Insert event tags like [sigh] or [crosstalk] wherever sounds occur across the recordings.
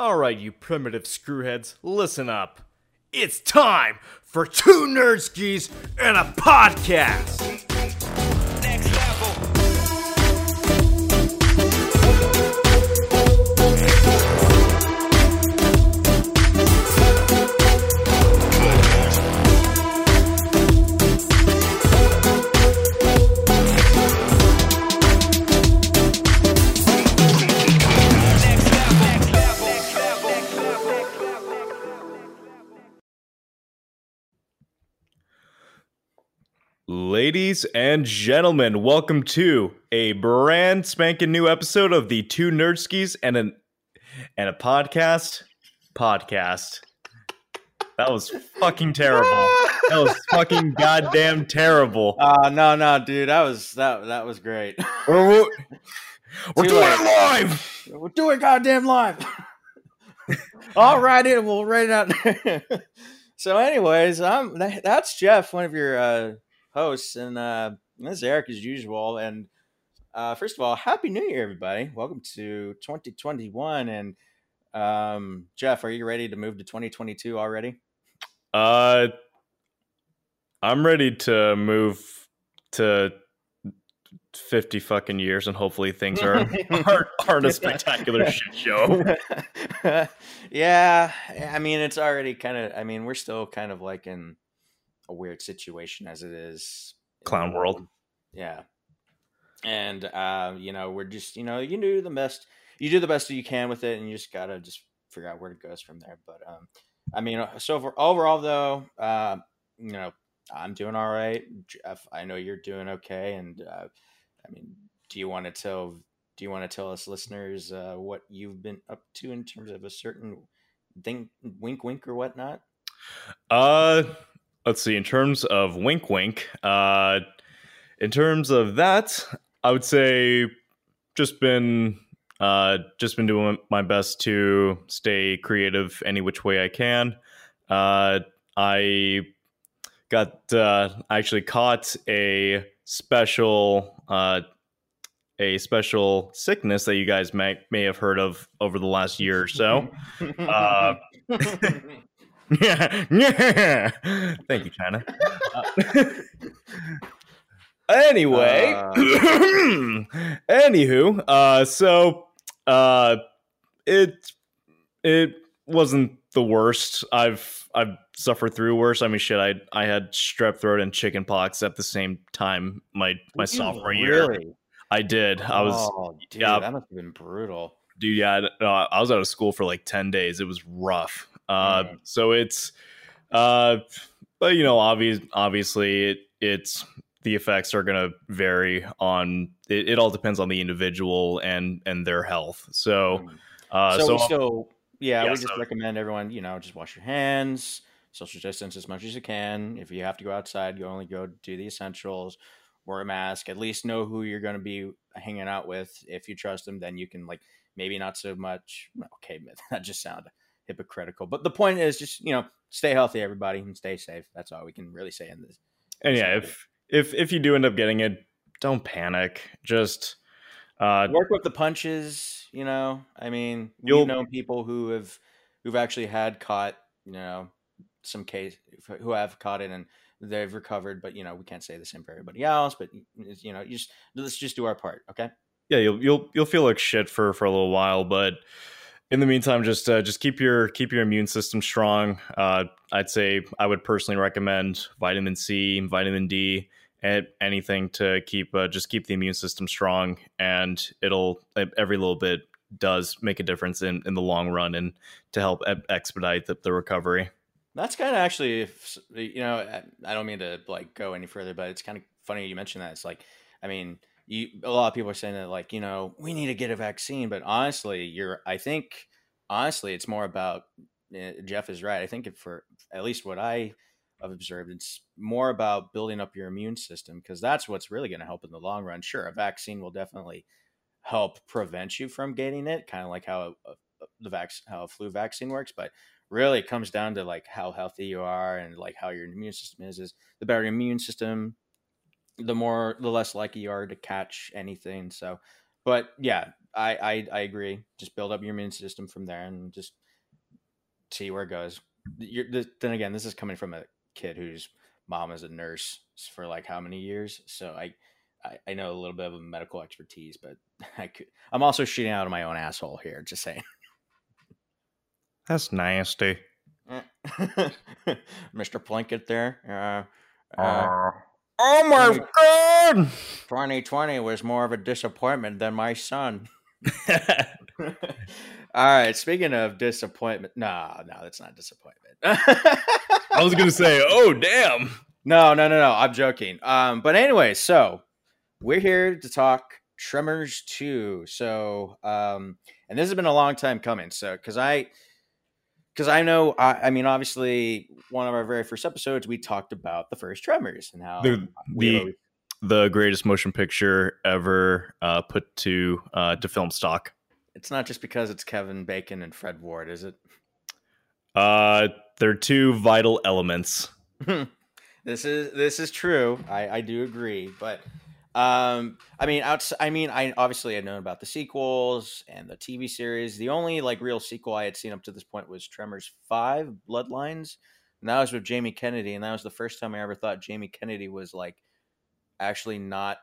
Alright, you primitive screwheads, listen up. It's time for two nerdskis and a podcast. Ladies and gentlemen, welcome to a brand spanking new episode of the Two Nerdskis and an and a podcast. Podcast. That was fucking terrible. That was [laughs] fucking goddamn terrible. Uh no no dude that was that that was great. We're, we're, we're [laughs] doing late. it live. We're doing goddamn live. [laughs] All right, it we'll write it out. so, anyways, I'm that, that's Jeff, one of your uh, hosts, and uh, this is Eric as usual. And uh, first of all, happy New Year, everybody! Welcome to 2021. And um, Jeff, are you ready to move to 2022 already? Uh, I'm ready to move to 50 fucking years and hopefully things are [laughs] aren't, aren't a spectacular [laughs] shit show. yeah, I mean, it's already kind of. I mean, we're still kind of like in a weird situation as it is. Clown world. Yeah, and uh, you know, we're just you know, you do the best. You do the best that you can with it, and you just gotta just figure out where it goes from there. But um, I mean, so for overall though, uh, you know, I'm doing all right. Jeff, I know you're doing okay, and uh, I mean, do you want to tell do you want to tell us listeners uh, what you've been up to in terms of a certain thing wink wink or whatnot Uh, let's see. In terms of wink, wink. Uh, in terms of that, I would say just been uh just been doing my best to stay creative any which way I can. Uh, I got uh I actually caught a special uh a special sickness that you guys may may have heard of over the last year or so. [laughs] Uh, [laughs] yeah, [laughs] yeah. Thank you, China. Uh, [laughs] anyway, Uh. [clears throat] anywho, uh, so uh, it it wasn't the worst. I've I've suffered through worse. I mean, shit. I I had strep throat and chicken pox at the same time my my sophomore year. really I did. I was oh, dude, yeah. that must have been brutal dude yeah no, i was out of school for like 10 days it was rough uh so it's uh but you know obvious obviously it it's the effects are going to vary on it, it all depends on the individual and and their health. So Mm. uh so, so, still yeah, yeah, we just so- recommend everyone you know just wash your hands social distance as much as you can. If you have to go outside you only go do the essentials wear a mask at least know who you're going to be hanging out with. If you trust them then you can like maybe not so much okay [laughs] that just sounded hypocritical. But the point is just you know stay healthy everybody and stay safe. That's all we can really say in this and yeah if if if you do end up getting it don't panic. Just uh work with the punches you know? I mean You'll- we've known people who have who've actually had caught you know some case who have caught it and they've recovered but you know we can't say the same for everybody else but you know you just let's just do our part okay? Yeah, you'll you'll you'll feel like shit for for a little while, but in the meantime, just uh, just keep your keep your immune system strong. Uh, I'd say I would personally recommend vitamin C, vitamin D, and anything to keep uh, just keep the immune system strong, and it'll every little bit does make a difference in in the long run and to help e- expedite the, the recovery. that's kind of actually you know I- i don't mean to like go any further but it's kind of funny you mentioned that it's like i mean you a lot of people are saying that like you know we need to get a vaccine but honestly you're i think honestly it's more about eh, jeff is right i think for at least what i have observed it's more about building up your immune system because that's what's really going to help in the long run. Sure a vaccine will definitely help prevent you from getting it kind of like how a, a, the vac- how a flu vaccine works but really it comes down to like how healthy you are and like how your immune system is is the better your immune system the more the less likely you are to catch anything so but yeah I, I I agree. Just build up your immune system from there and just see where it goes. Then again, this is coming from a kid whose mom is a nurse for like how many years, so I. I, I know a little bit of a medical expertise, but [laughs] I could. I'm also shooting out of my own asshole here. Just saying. That's nasty. [laughs] Mr. Plinkett there. Uh, uh, oh my god! 2020 was more of a disappointment than my son. [laughs] All right. Speaking of disappointment, no, no, that's not disappointment. [laughs] I was gonna say, oh damn. no, no, no, no. I'm joking. Um, but anyway, so we're here to talk Tremors 2. So, um, and this has been a long time coming. So, because I, because I know, I, I mean, obviously, one of our very first episodes, we talked about the first Tremors and how The we the always- the greatest motion picture ever uh, put to uh, to film stock. it's not just because it's Kevin Bacon and Fred Ward, is it? Uh, they're two vital elements. [laughs] this is this is true. I I do agree, but um, I mean, outs- I mean, I obviously had known about the sequels and the TV series. The only like real sequel I had seen up to this point was Tremors Five: Bloodlines, and that was with Jamie Kennedy, and that was the first time I ever thought Jamie Kennedy was like actually not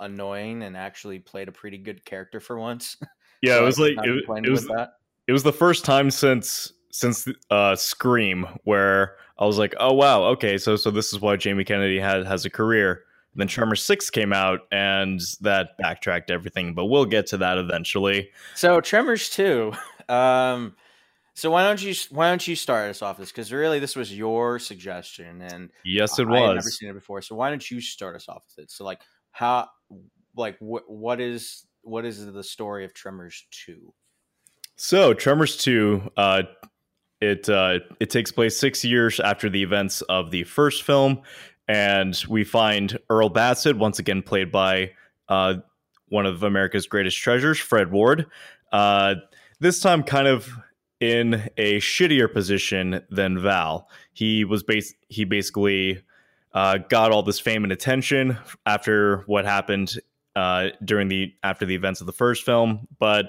annoying and actually played a pretty good character for once. [laughs] Yeah, So it was like it, it was that. it was the first time since since uh Scream where I was like, oh wow, okay, so so this is why Jamie Kennedy had has a career. And then Tremor Six came out, and that backtracked everything. But we'll get to that eventually. So Tremors two. [laughs] Um, so why don't you why don't you start us off this? Because really, this was your suggestion, and Yes, it was. I had never seen it before. So why don't you start us off with it? So like how like what what is what is the story of Tremors two? So Tremors Two, uh, it uh, it takes place six years after the events of the first film, and we find Earl Bassett once again played by uh, one of America's greatest treasures, Fred Ward. Uh, this time, kind of in a shittier position than Val. He was bas- he basically uh, got all this fame and attention after what happened uh, during the after the events of the first film, but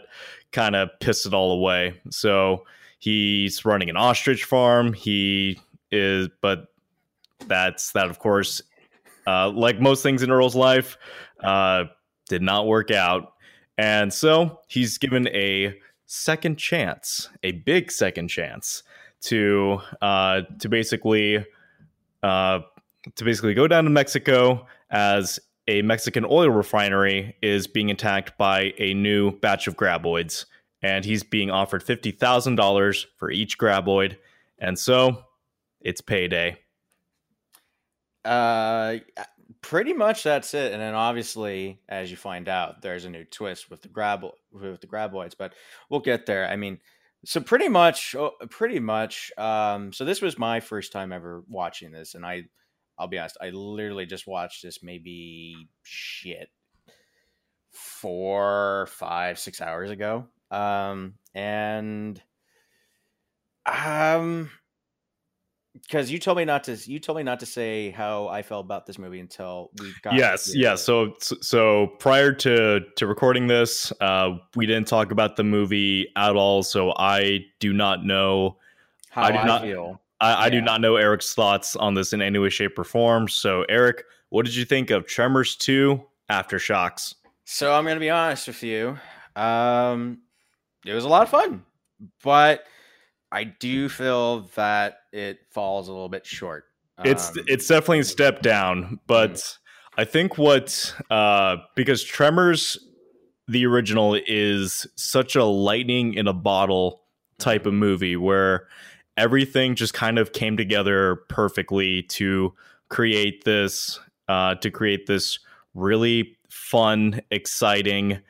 kind of pissed it all away. So he's running an ostrich farm. He is, but that's that, of course, uh, like most things in Earl's life, uh, did not work out. And so he's given a second chance, a big second chance to uh, to basically uh, to basically go down to Mexico as a Mexican oil refinery is being attacked by a new batch of graboids, and he's being offered fifty thousand dollars for each graboid, and so it's payday. Uh, pretty much that's it. And then obviously, as you find out, there's a new twist with the grab with the graboids, but we'll get there. I mean, so pretty much, oh, pretty much. Um, so this was my first time ever watching this, and I, I'll be honest, I literally just watched this maybe shit four, five, six hours ago. Um, and um because you told me not to you told me not to say how I felt about this movie until we got yes, yes. So, so prior to to recording this, uh, we didn't talk about the movie at all. So I do not know. how I I, do not- feel. I, I do not know Eric's thoughts on this in any way, shape, or form. So, Eric, what did you think of Tremors Two: Aftershocks? So I'm gonna be honest with you. Um, it was a lot of fun, but I do feel that it falls a little bit short. It's Um, it's definitely a step down, but I think what uh, because Tremors, the original, is such a lightning in a bottle type of movie where everything just kind of came together perfectly to create this uh, to create this really fun, exciting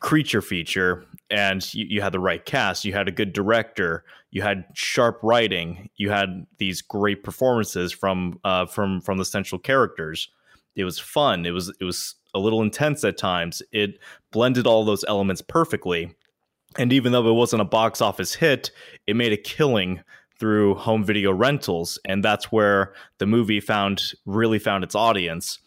creature feature. And you, you had the right cast, you had a good director, you had sharp writing, you had these great performances from uh, from from the central characters. It was fun. It was it was a little intense at times. It blended all those elements perfectly. And even though it wasn't a box office hit, it made a killing through home video rentals, and that's where the movie found really found its audience.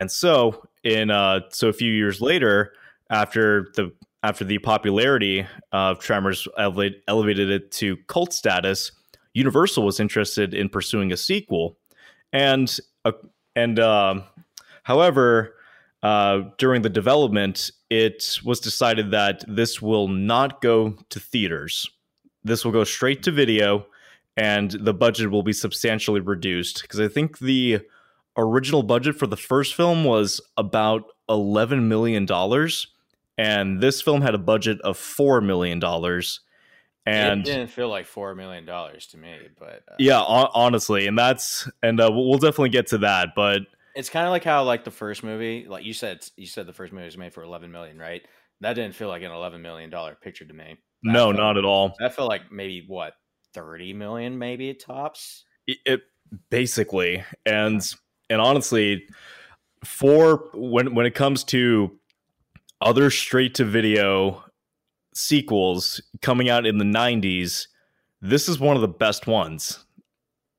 And so, in uh, so a few years later, after the after the popularity of Tremors elevate, elevated it to cult status, Universal was interested in pursuing a sequel, and uh, and uh, however, uh, during the development, it was decided that this will not go to theaters. This will go straight to video, and the budget will be substantially reduced. Because I think the original budget for the first film was about eleven million dollars, and this film had a budget of four million dollars. And it didn't feel like four million dollars to me, but uh, yeah, hon- honestly, and that's and uh, we'll we'll definitely get to that, but it's kind of like how like the first movie, like you said, you said the first movie was made for eleven million, right? That didn't feel like an eleven million dollar picture to me. That no, felt- not at all. That felt like maybe what thirty million, maybe tops. it, it basically and and honestly for when when it comes to other straight to video sequels coming out in the 90s this is one of the best ones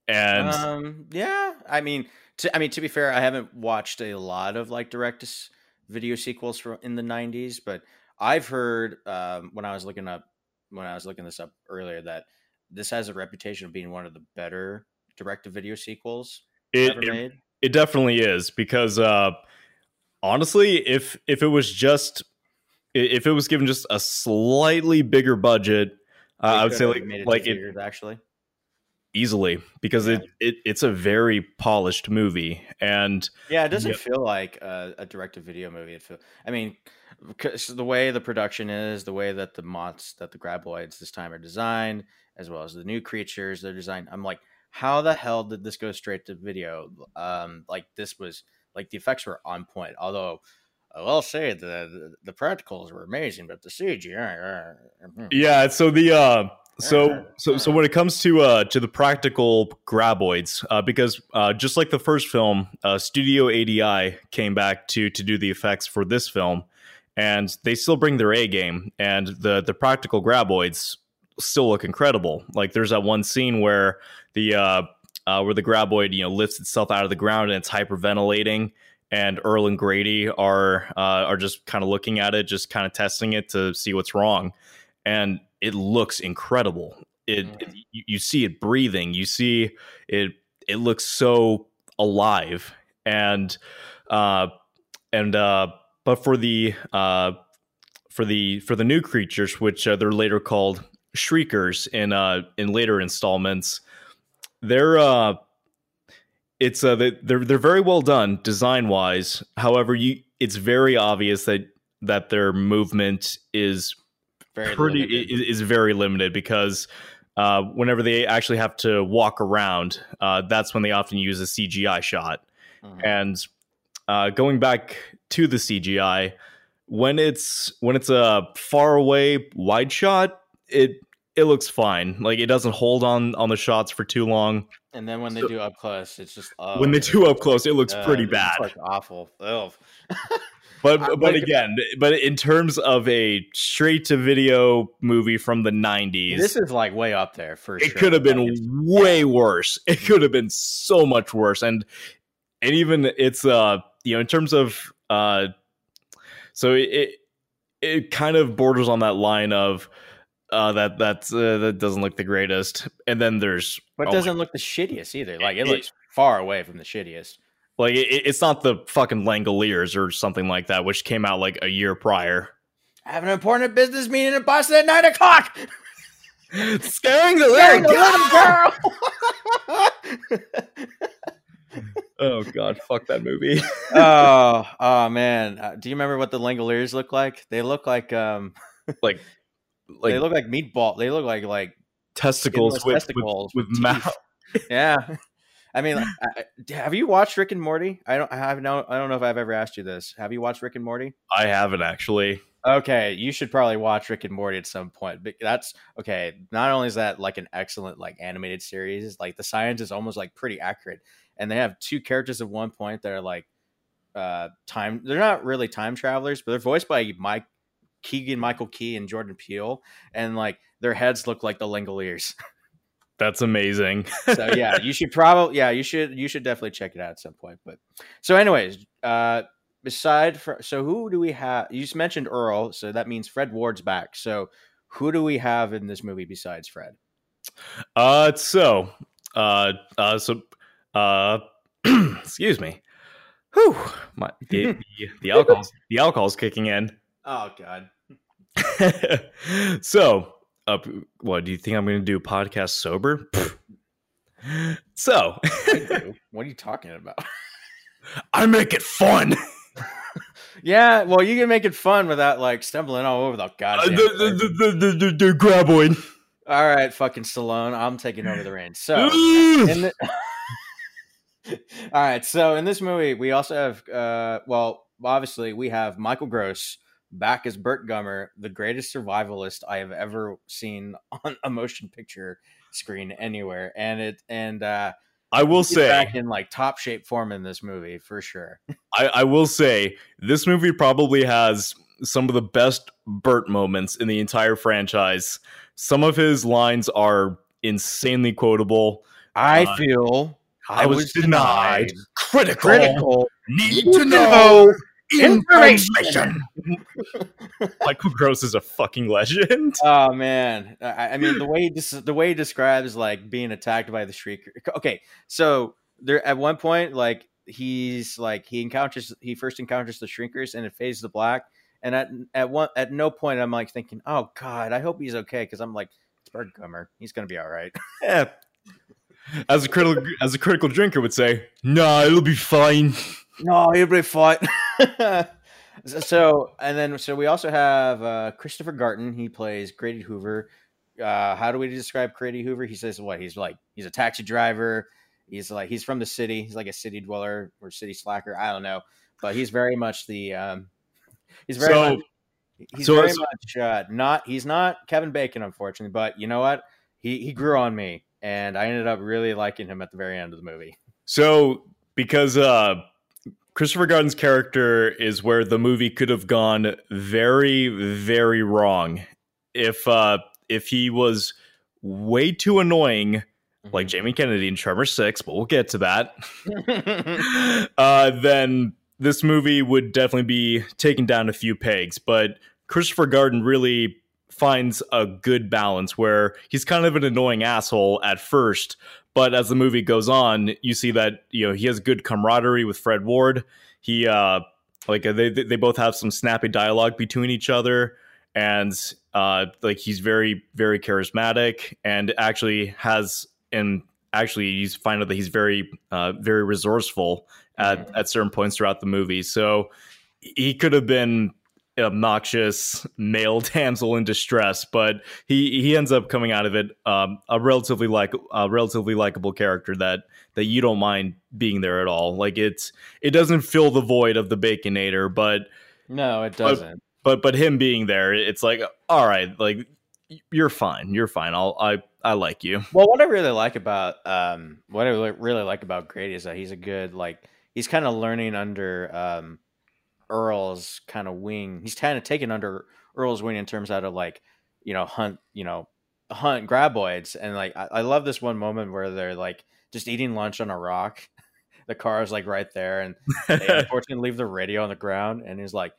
and um, yeah, I mean, to, I mean to be fair, I haven't watched a lot of like direct to video sequels from in the '90s, but I've heard um, when I was looking up when I was looking this up earlier that this has a reputation of being one of the better direct to video sequels it, ever it, made. it definitely is because uh honestly if if it was just if it was given just a slightly bigger budget uh, i would say like made it like it actually. easily because Yeah. it, it it's a very polished movie and Yeah, it doesn't Yep. feel like a, a direct to video movie. It feel, I mean, the way the production is, the way that the mods that the graboids this time are designed, as well as the new creatures they're designed. I'm like, how the hell did this go straight to video? Um, like this was like the effects were on point. Although I will say the the, the practicals were amazing, but the CGI. uh, mhm. yeah so the uh so so so when it comes to uh to the practical graboids uh because uh just like the first film uh studio ADI came back to to do the effects for this film and they still bring their A game and the the practical graboids still look incredible like there's that one scene where the uh uh, where the graboid you know lifts itself out of the ground and it's hyperventilating and Earl and Grady are uh, are just kind of looking at it, just kind of testing it to see what's wrong, and it looks incredible. It, Mhm. it you, you see it breathing, you see it. It looks so alive, and uh, and uh, but for the uh, for the for the new creatures, which uh, they're later called shriekers in uh, in later installments, they're uh, it's uh they- they're they're very well done design wise. However, you it's very obvious that that their movement is Very pretty limited. is, is very limited because uh, whenever they actually have to walk around, uh, that's when they often use a CGI shot. Mhm. And uh, going back to the CGI, when it's when it's a far away wide shot, it it looks fine. Like it doesn't hold on on the shots for too long. And then when they So- do up close, it's just oh, when they do up close, it looks uh, pretty it's bad. like awful. [laughs] But but like- again, but in terms of a straight to video movie from the '90s, This is like way up there for sure. it could have been Like, way worse. [laughs] It could have been so much worse, and and even it's uh you know in terms of uh so it it kind of borders on that line of uh that that's uh, that doesn't look the greatest, and then there's but oh it my- doesn't look the shittiest either. Like it It- looks far away from the shittiest. like it, it's not the fucking Langoliers or something like that, which came out like a year prior. I have an important business meeting in Boston at nine o'clock. [laughs] Scaring the Scaring little the girl. little [laughs] girl. Oh god, fuck that movie. [laughs] oh, oh man. Uh, do you remember what the Langoliers look like? They look like um like like they look like meatball. They look like like testicles with, testicles with, with with mouth. [laughs] yeah. I mean, like, I, have you watched Rick and Morty? I don't I have no I don't know if I've ever asked you this. Have you watched Rick and Morty? I haven't actually. Okay, you should probably watch Rick and Morty at some point. But that's okay. Not only is that like an excellent like animated series, like the science is almost like pretty accurate, and they have two characters at one point that are like uh time. They're not really time travelers, but they're voiced by Mike Keegan Michael Key and Jordan Peele, and like their heads look like the Langoliers. That's amazing. [laughs] so yeah, you should probably yeah you should you should definitely check it out at some point. But so anyways, uh, beside for so who do we have? You just mentioned Earl, so that means Fred Ward's back. So who do we have in this movie besides Fred? Uh, so, uh, uh, so, uh, [clears throat] excuse me. Whew, my the, [laughs] the, the alcohol's the alcohol's kicking in. Oh God. [laughs] so, uh, what do you think I'm going to do? Podcast sober? [laughs] So, [laughs] what are you talking about? I make it fun. yeah, well, you can make it fun without like stumbling all over the Uh, goddamn. the, the, the, the, the, the graboid. all right, fucking Stallone, I'm taking over the reins. So, in the- all right, so in this movie, we also have, uh, well, obviously, we have Michael Gross back as Burt Gummer, the greatest survivalist I have ever seen [laughs] on a motion picture screen anywhere, and it and uh, I will say, back in like top shape form in this movie for sure. [laughs] I, I will say, this movie probably has some of the best Burt moments in the entire franchise. Some of his lines are insanely quotable. I Uh, feel I, was, denied. Critical. critical Need to to know know information. information. [laughs] Michael Gross is a fucking legend. [laughs] Oh man, I, I mean the way he des- the way he describes like being attacked by the shrieker. Okay, so there at one point like he's like he encounters he first encounters the shriekers and it fades to black. And at at one at no point I'm like thinking, oh god, I hope he's okay because I'm like it's Burt Gummer, he's gonna be all right. [laughs] Yeah. As a critical as a critical drinker would say, nah, it'll be fine. No, be fine. [laughs] So- and then so we also have uh, Christopher Gartin. He plays Grady Hoover. Uh, how do we describe Grady Hoover? He says what? He's like he's a taxi driver. He's like he's from the city. He's like a city dweller or city slacker. I don't know, but he's very much the um, he's very So- much, he's so- very much uh, not he's not Kevin Bacon unfortunately, but you know what? He he grew on me, and I ended up really liking him at the very end of the movie. So because uh Christopher Gartin's character is where the movie could have gone very, very wrong if uh if he was way too annoying like Jamie Kennedy in Tremor Six, but we'll get to that. [laughs] uh, then this movie would definitely be taken down a few pegs. But Christopher Garden really finds a good balance where he's kind of an annoying asshole at first, but as the movie goes on, you see that you know he has good camaraderie with Fred Ward. He uh, like uh, they they both have some snappy dialogue between each other. And uh like he's very very charismatic and actually has and actually you find out that he's very uh very resourceful at at certain points throughout the movie. So he could have been obnoxious male [laughs] damsel in distress but he he ends up coming out of it um a relatively like a relatively likable character that that you don't mind being there at all. Like it's it doesn't fill the void of the baconator but no, it doesn't. but but but him being there it's like all right like you're fine you're fine. I'll i i like you. Well, what I really like about um, what I really- like about Grady is that he's a good like he's kind of learning under um, Earl's kind of wing. He's kind of taken under Earl's wing in terms out of like you know hunt you know hunt graboids and like I, I love this one moment where they're like just eating lunch on a rock. [laughs] the car is like right there, and they [laughs] unfortunately leave the radio on the ground. And he's like,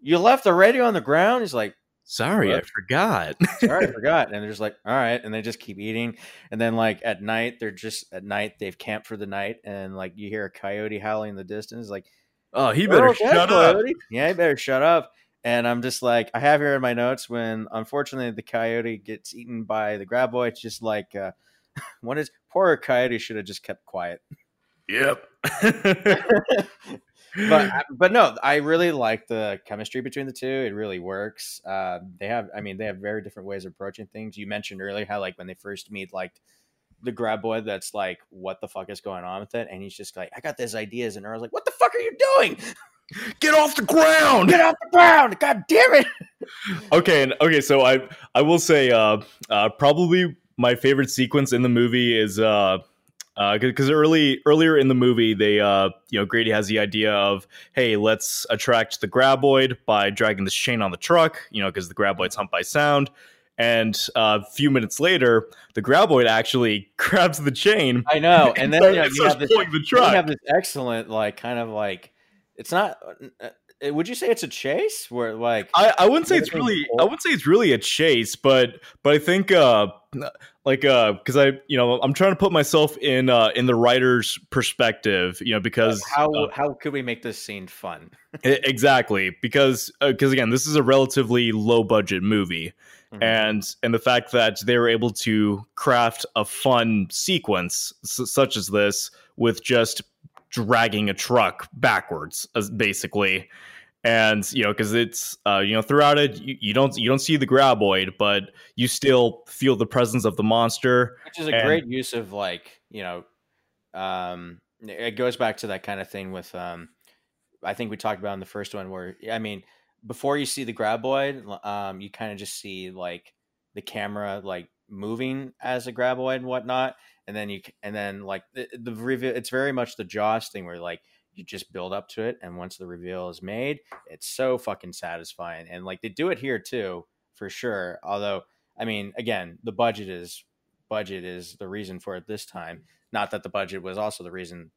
"You left the radio on the ground." He's like. sorry i forgot [laughs] Sorry, I forgot. And they're just like, all right. And they just keep eating. And then, like, at night, they're just at night, they've camped for the night. And, like, you hear a coyote howling in the distance. Like, oh he better "Oh, okay, shut up coyote." Yeah, he better shut up. And I'm just like, I have here in my notes when unfortunately the coyote gets eaten by the graboid. It's just like, uh, [laughs] what is poor coyote should have just kept quiet. yep [laughs] but but no, I really like the chemistry between the two. It really works. Uh, they have, I mean, they have very different ways of approaching things. You mentioned earlier how like when they first meet, like the graboid that's like, what the fuck is going on with it? And he's just like, I got these ideas, and Earl's like, what the fuck are you doing? [laughs] get off the ground Get off the ground! God damn it! [laughs] okay and okay so i i will say uh uh probably my favorite sequence in the movie is uh because early earlier in the movie they uh you know grady has the idea of hey let's attract the graboid by dragging this chain on the truck you know because the graboids hunt by sound and uh, a few minutes later the graboid actually [laughs] grabs the chain I know. [laughs] And then you, know, you have this, the you have this excellent, like, kind of like it's not. uh, uh, Would you say it's a chase? Where like I, I wouldn't say it's really I wouldn't say it's really a chase, but but I think uh like uh because I you know I'm trying to put myself in uh in the writer's perspective, you know, because how uh, how could we make this scene fun? exactly because because again this is a relatively low budget movie Mhm. and and the fact that they were able to craft a fun sequence s- such as this with just dragging a truck backwards as basically and you know because it's uh you know throughout it you, you don't you don't see the graboid but you still feel the presence of the monster which is a and- great use of like you know um it goes back to that kind of thing with um i think we talked about in the first one where i mean before you see the graboid um you kind of just see like the camera like moving as a graboid and whatnot and then you and then like the, the reveal it's very much the jaws thing where like you just build up to it and once the reveal is made it's so fucking satisfying and like they do it here too for sure although i mean again the budget is budget is the reason for it this time. Not that the budget was also the reason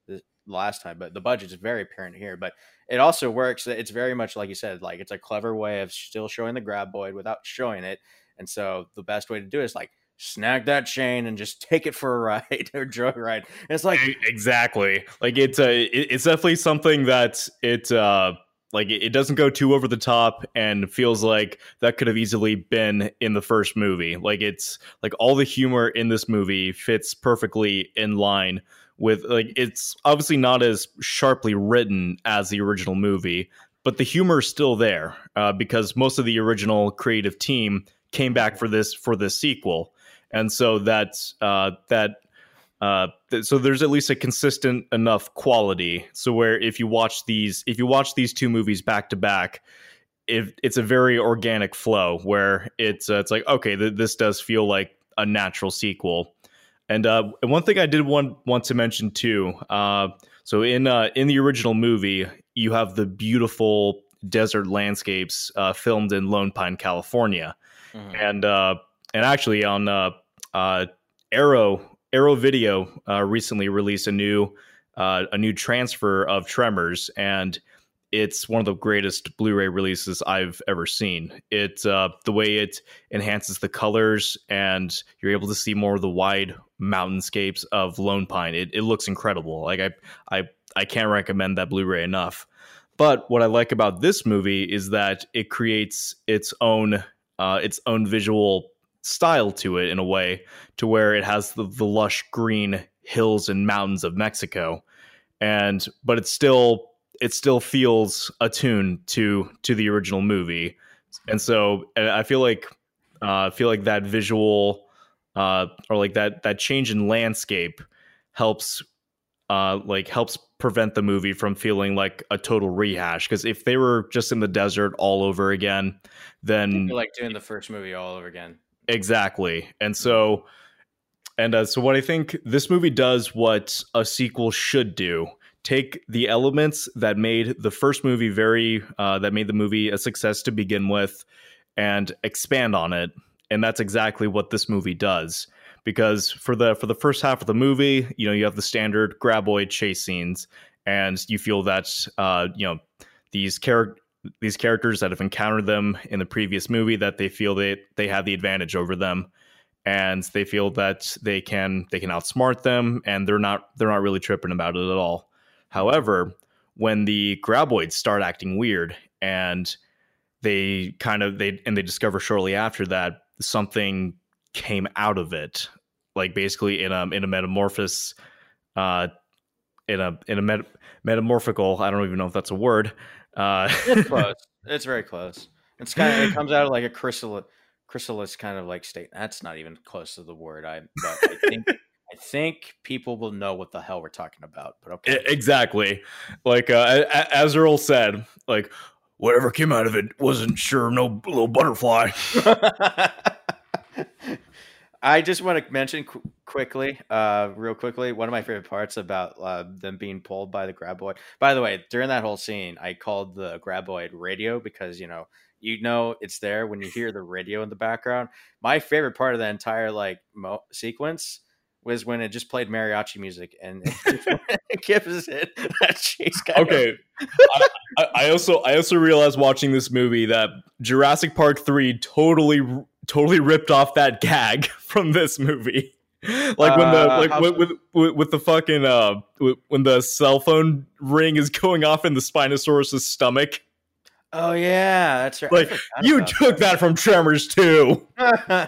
last time, but the budget is very apparent here. But it also works. It's very much like you said, like it's a clever way of still showing the graboid without showing it. And so the best way to do it is like snag that chain and just take it for a [laughs] ride or drug ride. And it's like exactly like it's a it's definitely something that it uh like it doesn't go too over the top and feels like that could have easily been in the first movie like it's like all the humor in this movie fits perfectly in line with like it's obviously not as sharply written as the original movie but the humor is still there uh, because most of the original creative team came back for this for this sequel. And so that's uh, that uh, th- so there's at least a consistent enough quality. So where if you watch these if you watch these two movies back to back if it's a very organic flow where it's uh, it's like okay th- this does feel like a natural sequel and uh and one thing i did want want to mention too uh so in uh in the original movie you have the beautiful desert landscapes uh filmed in lone pine california mhm. and uh and actually on uh uh arrow arrow video uh recently released a new uh a new transfer of tremors and it's one of the greatest blu-ray releases i've ever seen it uh the way it enhances the colors and you're able to see more of the wide mountainscapes of lone pine. It, it looks incredible. Like i i i can't recommend that blu-ray enough. But what i like about this movie is that it creates its own uh, its own visual style to it in a way to where it has the, the lush green hills and mountains of Mexico. And but it still it still feels attuned to to the original movie. And so and I feel like uh, I feel like that visual uh, or like that that change in landscape helps uh, like helps prevent the movie from feeling like a total rehash because if they were just in the desert all over again then like doing the first movie all over again. Exactly. And so and uh, so what I think this movie does what a sequel should do. Take the elements that made the first movie very uh, that made the movie a success to begin with and expand on it. And that's exactly what this movie does. Because for the for the first half of the movie, you know, you have the standard graboid chase scenes, and you feel that uh, you know, these characters these characters that have encountered them in the previous movie that they feel they they have the advantage over them and they feel that they can they can outsmart them and they're not they're not really tripping about it at all however when the graboids start acting weird and they kind of they and they discover shortly after that something came out of it like basically in a in a metamorphosis uh in a in a met- metamorphical i don't even know if that's a word uh It's [laughs] close. it's very close. It's kind of it comes out of like a chrysalis chrysalis kind of like state. That's not even close to the word. I but I think I think people will know what the hell we're talking about. But okay. Exactly like uh, a- a- as earl said like whatever came out of it wasn't sure no little butterfly [laughs] I just want to mention qu- quickly, uh, real quickly, one of my favorite parts about uh, them being pulled by the graboid. By the way, during that whole scene, I called the graboid radio because you know you know it's there when you hear the radio in the background. My favorite part of the entire like mo- sequence was when it just played mariachi music and it gives [laughs] it that of- Okay, [laughs] I, I- I also I also realized watching this movie that Jurassic Park three totally totally ripped off that gag [laughs] from this movie. Like when the Uh, like how with, with with the fucking uh when the cell phone ring is [laughs] going off in the Spinosaurus's stomach. oh yeah that's right Like you took that from Tremors too. [laughs] I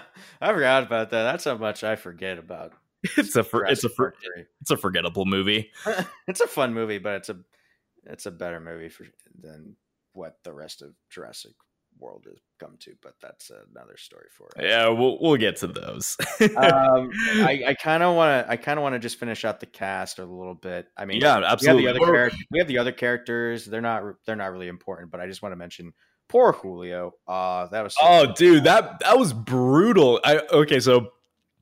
forgot about that. That's how much I forget about. It's a for, it's a for, it's a forgettable movie. it's a fun movie, but it's a it's a better movie for than what the rest of Jurassic World has come to. But that's another story for it. Yeah, we'll we'll get to those. [laughs] um, I, kind of want to. I kind of want to just finish out the cast a little bit. I mean, yeah, we have absolutely. the other We're- we have the other characters. They're not they're not really important, but I just want to mention poor Julio. Uh that was so Oh, dude, that that was brutal. I okay, so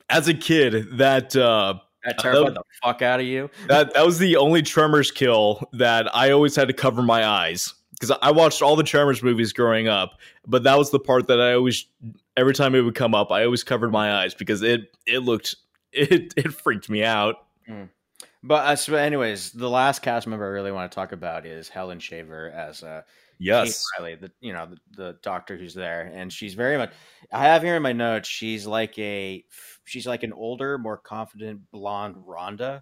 as a kid, that uh that terrified the fuck out of you. that that was the only Tremors kill that I always had to cover my eyes because I watched all the Tremors movies growing up, but that was the part that I always every time it would come up, I always covered my eyes because it it looked [laughs] it it freaked me out. But uh, so anyways, the last cast member I really want to talk about is Helen Shaver as uh, Yes. Kate Reilly, the you know the, the doctor who's there, and she's very much. I have here in my notes. She's like a she's like an older, more confident blonde Rhonda.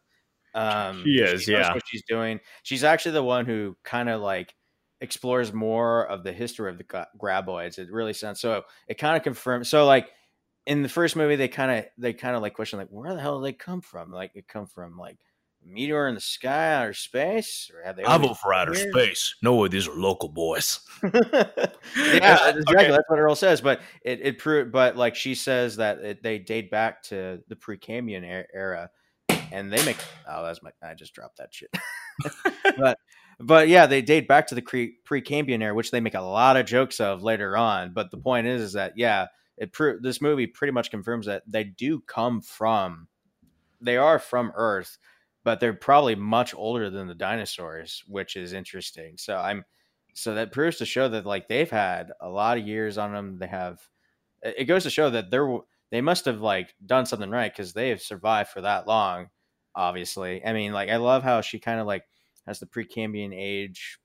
Um, She is, knows yeah. What she's doing. She's actually the one who kind of like explores more of the history of the graboids. It really sounds so. It kind of confirms. So like in the first movie, they kind of they kind of like question like where the hell do they come from? Like it come from like meteor in the sky, outer space, or have they? I vote for outer space. No, way, these are local boys. [laughs] [laughs] yeah, exactly. okay. That's what Earl says. But it it proved. But like she says that it, they date back to the Precambrian er- era, and they make. Oh, that's my. I just dropped that shit. [laughs] but but yeah, they date back to the Precambrian era, which they make a lot of jokes of later on. But the point is, is that yeah, it pro- this movie pretty much confirms that they do come from. They are from Earth, but they're probably much older than the dinosaurs, which is interesting. So I'm so that proves to show that like they've had a lot of years on them. They have it goes to show that they're they must have like done something right because they have survived for that long. Obviously, I mean, like I love how she kind of like has the Precambrian age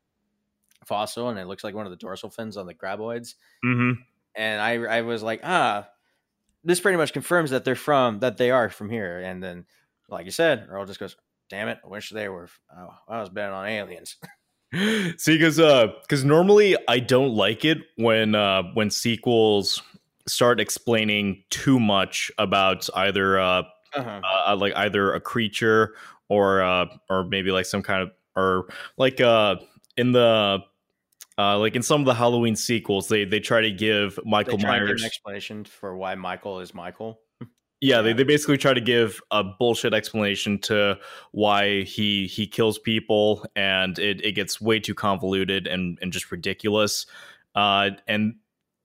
fossil, and it looks like one of the dorsal fins on the graboids. hmm And I I was like, ah, this pretty much confirms that they're from that they are from here. And then, like you said, Earl just goes, "Damn it, I wish they were." Oh, I was betting on aliens. [laughs] See, because because normally I don't like it when uh, when sequels start explaining too much about either uh, Uh-huh. uh, like either a creature or uh, or maybe like some kind of or like uh in the uh like in some of the Halloween sequels they they try to give Michael try and give Myers an explanation for why Michael is Michael. Yeah, they, they basically try to give a bullshit explanation to why he he kills people and it, it gets way too convoluted and, and just ridiculous. Uh, and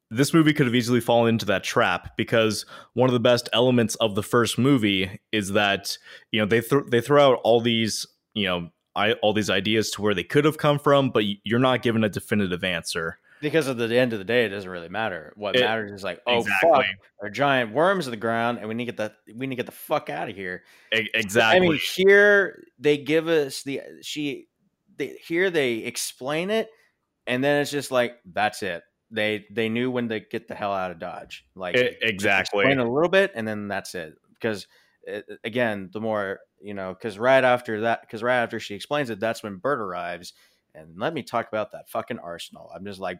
this movie could have easily fallen into that trap because one of the best elements of the first movie is that you know they th- they throw out all these you know I, all these ideas to where they could have come from, but you're not given a definitive answer. Because at the end of the day, it doesn't really matter. What It- matters is like, oh exactly. fuck, are giant worms in the ground, and we need to get that. We need to get the fuck out of here. E- exactly. I mean, here they give us the she. They, here they explain it, and then it's just like that's it. They they knew when to get the hell out of Dodge. Like just exactly. explain a little bit, and then that's it. Because it, uh, again, the more you know, because right after that, because right after she explains it, that's when Burt arrives. And let me talk about that fucking arsenal. I'm just like,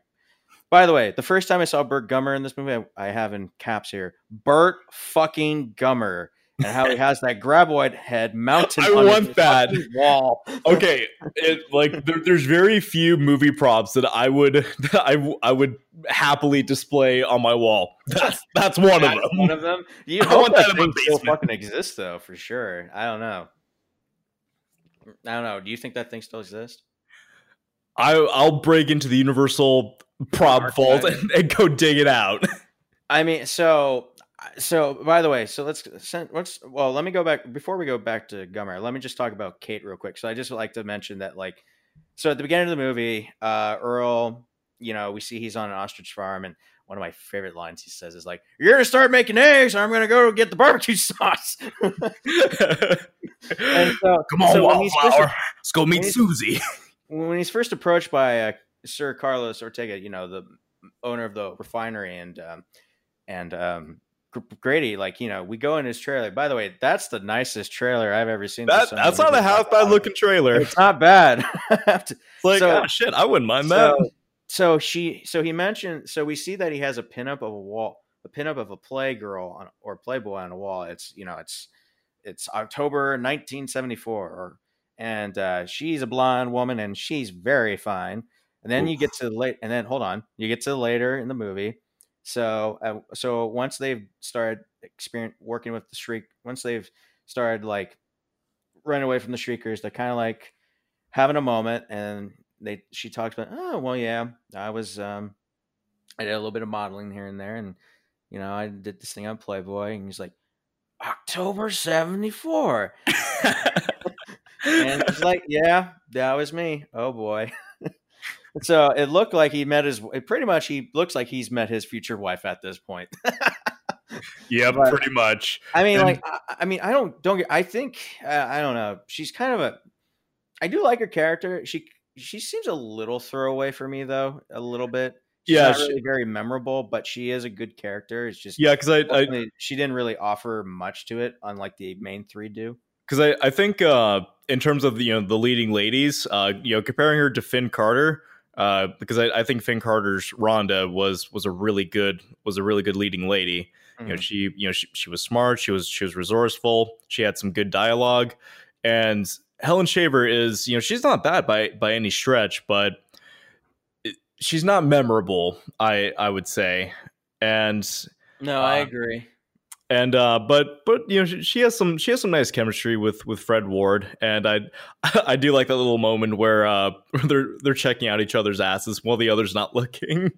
by the way, the first time I saw Burt Gummer in this movie, I, I have in caps here, Burt fucking Gummer, and how he [laughs] has that graboid head mounted. I on want his that. wall. [laughs] okay it, like there, there's very few movie props that i would [laughs] that I, I would happily display on my wall that's that's one of them One of them. You I want that that thing still fucking exists, though, for sure. I don't know. I don't know. Do you think that thing still exists? I, i'll break into the universal prop Archive. vault and, and go dig it out [laughs] I mean, so so by the way, so let's send let's well, let me go back before we go back to Gummer. Let me just talk about Kate real quick. So I just like to mention that like so at the beginning of the movie, uh Earl, you know, we see he's on an ostrich farm and one of my favorite lines he says is like, "You're gonna start making eggs, or I'm gonna go get the barbecue [laughs] sauce." [laughs] and so, Come on, so when he's first- Wallflower. Let's go meet Susie. When he's first approached by uh, Sir Carlos Ortega, you know, the owner of the refinery, and um, and um, Grady, like you know, we go in his trailer. By the way, that's the nicest trailer I've ever seen. That, that's not a half bad looking trailer. It's not bad. [laughs] It's like, so- oh shit, I wouldn't mind that. so, so she, so he mentioned, so we see that he has a pinup of a wall, a pinup of a playgirl on, or playboy on a wall. It's you know, it's it's October 1974, or, and uh, she's a blonde woman and she's very fine. And then you get to the late, and then hold on, you get to later in the movie. So, uh, so once they've started experience working with the shriek, once they've started like running away from the shriekers, they're kind of like having a moment, and they she talks about, oh well, yeah, I was um, I did a little bit of modeling here and there, and you know, I did this thing on Playboy, and he's like, October '74, [laughs] and it's like, yeah, that was me. Oh boy. [laughs] so it looked like he met his. It pretty much he looks like he's met his future wife at this point. [laughs] yeah, but- pretty much. I mean, And- like, I, I mean, I don't don't. get- I think uh, I don't know. She's kind of a. I do like her character. She she seems a little throwaway for me though, a little bit. She's Yeah, she- really very memorable, but she is a good character. It's just Yeah, because I, I she didn't really offer much to it, unlike the main three do. Because I, I think uh, in terms of the you know the leading ladies, uh, you know, comparing her to Finn Carter, uh, because I, I think Finn Carter's Rhonda was was a really good was a really good leading lady. You know, Mhm. she you know she, she was smart, she was she was resourceful, she had some good dialogue, and Helen Shaver is you know she's not bad by by any stretch, but it- she's not memorable. I I would say, and No, I agree. And uh but but you know she, she has some she has some nice chemistry with with Fred Ward and I [laughs] I do like that little moment where uh [laughs] they're they're checking out each other's asses while the other's not [laughs] looking.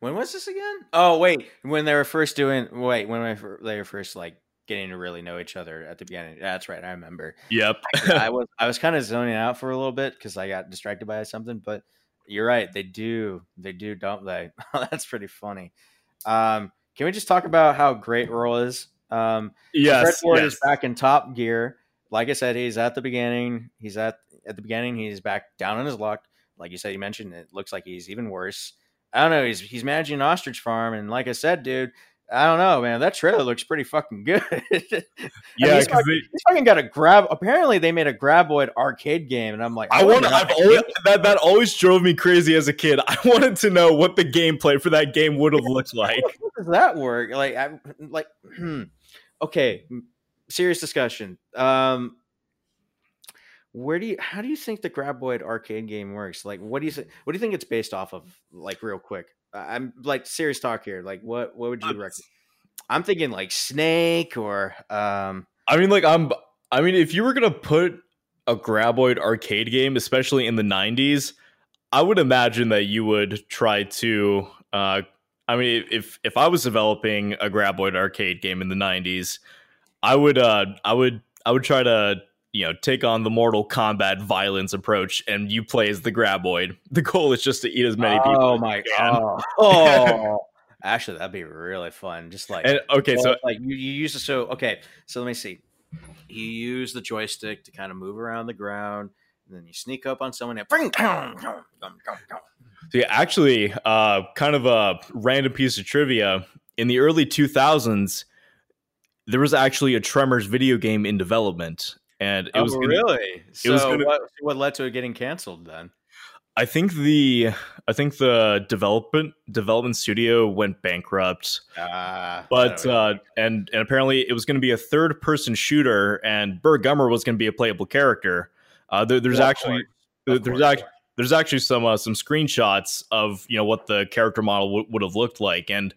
When was this again? Oh wait, when they were first doing wait when they they were first like getting to really know each other at the beginning. That's right, I remember. yep. I was I was kind of zoning out for a little bit because I got distracted by something. But you're right, they do they do don't they? That's pretty funny. Um, can we just talk about how great Earl is? Um, yes. Fred Ward yes. is back in top gear. Like I said, he's at the beginning. He's at at the beginning. He's back down on his luck. Like you said, you mentioned it looks like he's even worse. I don't know. He's he's managing an ostrich farm, and like I said, dude, I don't know, man. That trailer looks pretty fucking good. [laughs] Yeah, he's fucking, he's fucking got a grab. Apparently, they made a Graboid arcade game, and I'm like, I want. I've always that that always drove me crazy as a kid. [laughs] I wanted to know what the gameplay for that game would have looked like. How does that work? Like, I like, hmm. [clears throat] okay, serious discussion. Um, where do you, how do you think the Graboid arcade game works? Like, what do you? What do you think it's based off of? Like, real quick. I'm like serious talk here. Like, what what would you Uh, recommend? I'm thinking like Snake or um. I mean, like I'm. I mean, if you were gonna put a Graboid arcade game, especially in the '90s, I would imagine that you would try to. Uh, I mean, if if I was developing a Graboid arcade game in the '90s, I would. Uh, I would. I would try to. You know, take on the Mortal Kombat violence approach, and you play as the Graboid. The goal is just to eat as many people. Oh my god! [laughs] Oh, actually, that'd be really fun. Just like And okay, so like you, you use the so okay. So let me see. You use the joystick to kind of move around the ground, and then you sneak up on someone and bring. [clears throat] So yeah, actually, uh, kind of a random piece of trivia. In the early 2000s, there was actually a Tremors video game in development, and it Oh, was gonna- really? So was gonna- what, what led to it getting canceled then? I think the I think the development development studio went bankrupt, Uh, but uh, and and apparently it was going to be a third person shooter, and Burt Gummer was going to be a playable character. Uh, there, there's actually there's actually there's actually some uh, some screenshots of you know what the character model w- would have looked like, and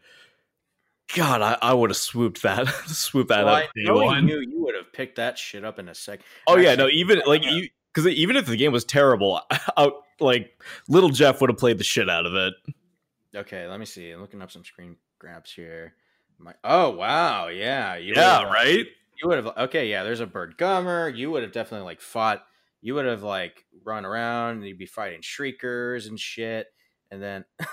God, I, I would have swooped that [laughs] swooped that Well, up. I day know one. knew you would have picked that shit up in a sec. Oh yeah, no, even like you because even if the game was terrible, [laughs] I, like little Jeff would have played the shit out of it. Okay, let me see. I'm looking up some screen grabs here. My, oh wow, yeah, you yeah, right. You would have okay, yeah. There's a Burt Gummer. You would have definitely like fought. You would have like run around. and You'd be fighting shriekers and shit. And then, [laughs]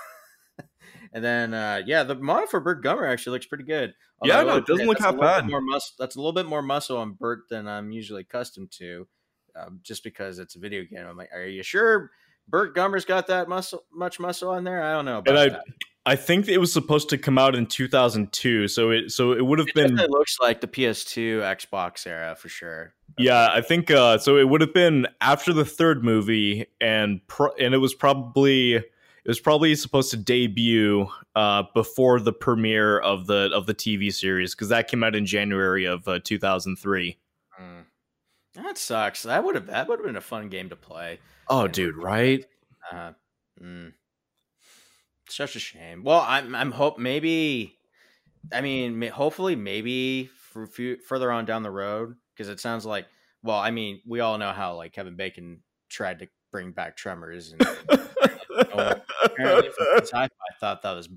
and then uh, yeah, the model for Burt Gummer actually looks pretty good. Yeah, no, it doesn't look half bad. More mus- that's a little bit more muscle on Burt than I'm usually accustomed to, um, just because it's a video game. I'm like, are you sure Burt Gummer's got that muscle, much muscle on there? I don't know. About And I- that. I think it was supposed to come out in 2002, so it so it would have It been definitely looks like the PS2, Xbox era for sure. yeah. I think uh, so. It would have been after the third movie, and pro- and it was probably it was probably supposed to debut uh, before the premiere of the of the TV series because that came out in January of uh, 2003. Mm. That sucks. That would have that would have been a fun game to play. Oh, dude, right? Uh, mm. Such a shame. Well, I'm I'm hope maybe. I mean, hopefully, maybe for few, further on down the road, because it sounds like. Well, I mean, we all know how like Kevin Bacon tried to bring back Tremors, and [laughs] apparently [laughs] sci-fi thought that was.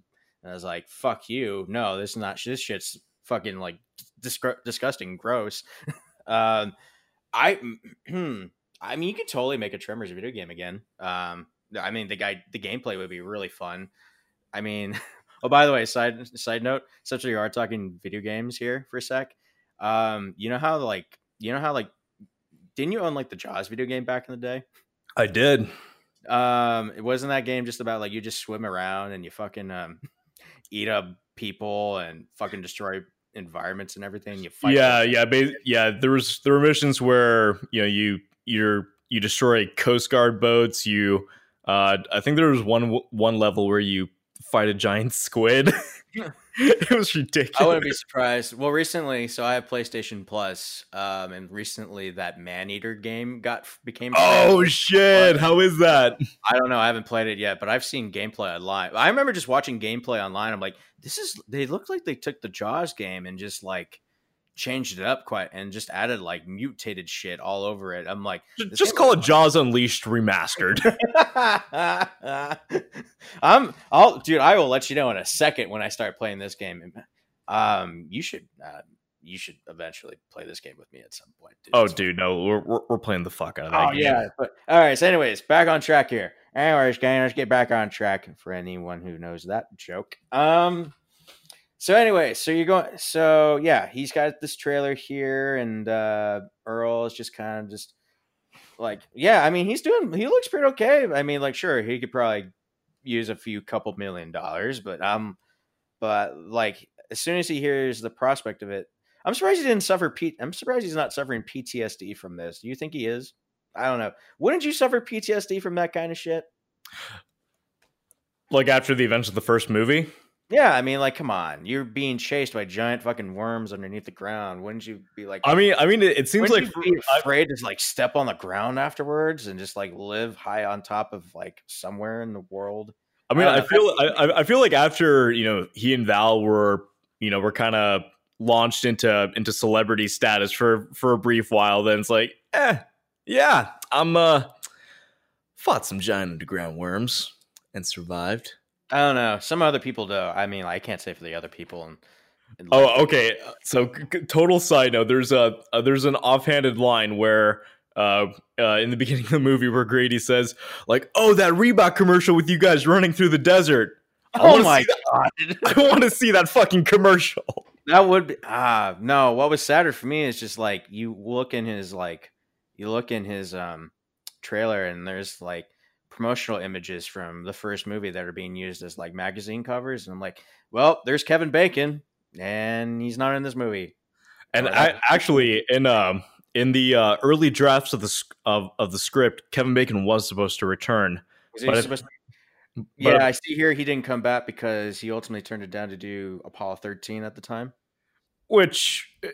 I was like, "Fuck you! No, this is not. This shit's fucking like disgusting, gross." [laughs] um, I, I mean, you could totally make a Tremors video game again. Um, I mean, the guy, the gameplay would be really fun. I mean, [laughs] oh, by the way, side side note, since we are talking video games here for a sec, um, you know how like, you know how like, didn't you own like the Jaws video game back in the day? I did. Um, it wasn't that game just about like you just swim around and you fucking um [laughs] eat up people and fucking destroy environments and everything. You fight. yeah, yeah, ba- yeah. There was there were missions where you know you you're you destroy Coast Guard boats. You, uh, I think there was one one level where you fight a giant [laughs] squid. [laughs] it was ridiculous. I wouldn't be surprised. Well, recently, so I have PlayStation Plus, um, and recently that Maneater game got became. Oh shit! How is that? I don't know. I haven't played it yet, but I've seen gameplay online. I remember just watching gameplay online. I'm like, this is. They look like they took the Jaws game and just like changed it up quite and just added like mutated shit all over it. I'm like, Just call it Jaws Unleashed remastered. [laughs] [laughs] I'm I'll dude, I will let you know in a second when I start playing this game. Um you should uh, you should eventually play this game with me at some point. Dude. oh, It's- dude, no, we're we're, we're playing the fuck out of that. Oh game. yeah. But all right, so anyways, back on track here. Anyways, gang, let's get back on track for anyone who knows that joke. Um so anyway, so you're going so yeah, he's got this trailer here and uh Earl is just kind of just like yeah, I mean he's doing he looks pretty okay. I mean, like sure, he could probably use a few couple million dollars, but um but like as soon as he hears the prospect of it, I'm surprised he didn't suffer P I'm surprised he's not suffering PTSD from this. Do you think he is? I don't know. Wouldn't you suffer PTSD from that kind of shit? Like after the events of the first movie. Yeah, I mean, like, come on, you're being chased by giant fucking worms underneath the ground. Wouldn't you be like? I mean, I mean, it, it seems like you be afraid to like step on the ground afterwards and just like live high on top of like somewhere in the world? I mean, I I feel I, I- I feel like after you know he and Val were you know were kind of launched into into celebrity status for for a brief while. Then it's like, eh, yeah, I'm uh fought some giant underground worms and survived. I don't know. Some other people do. I mean, I can't say for the other people. And, and like, Oh, okay. So, c- total side note: there's a uh, there's an offhanded line where. Uh, uh, in the [laughs] beginning of the movie, where Grady says, "Like, oh, that Reebok commercial with you guys running through the desert. I oh my that- god, [laughs] I want to see that fucking commercial." that would be ah no. What was sadder for me is just like you look in his like you look in his um trailer and there's like promotional images from the first movie that are being used as like magazine covers and I'm like, well, there's Kevin Bacon and he's not in this movie. And Or I, actually, in um in the uh, early drafts of the of of the script, Kevin Bacon was supposed to return. Was he But supposed to- but yeah, I see here he didn't come back because he ultimately turned it down to do Apollo 13 at the time. which uh,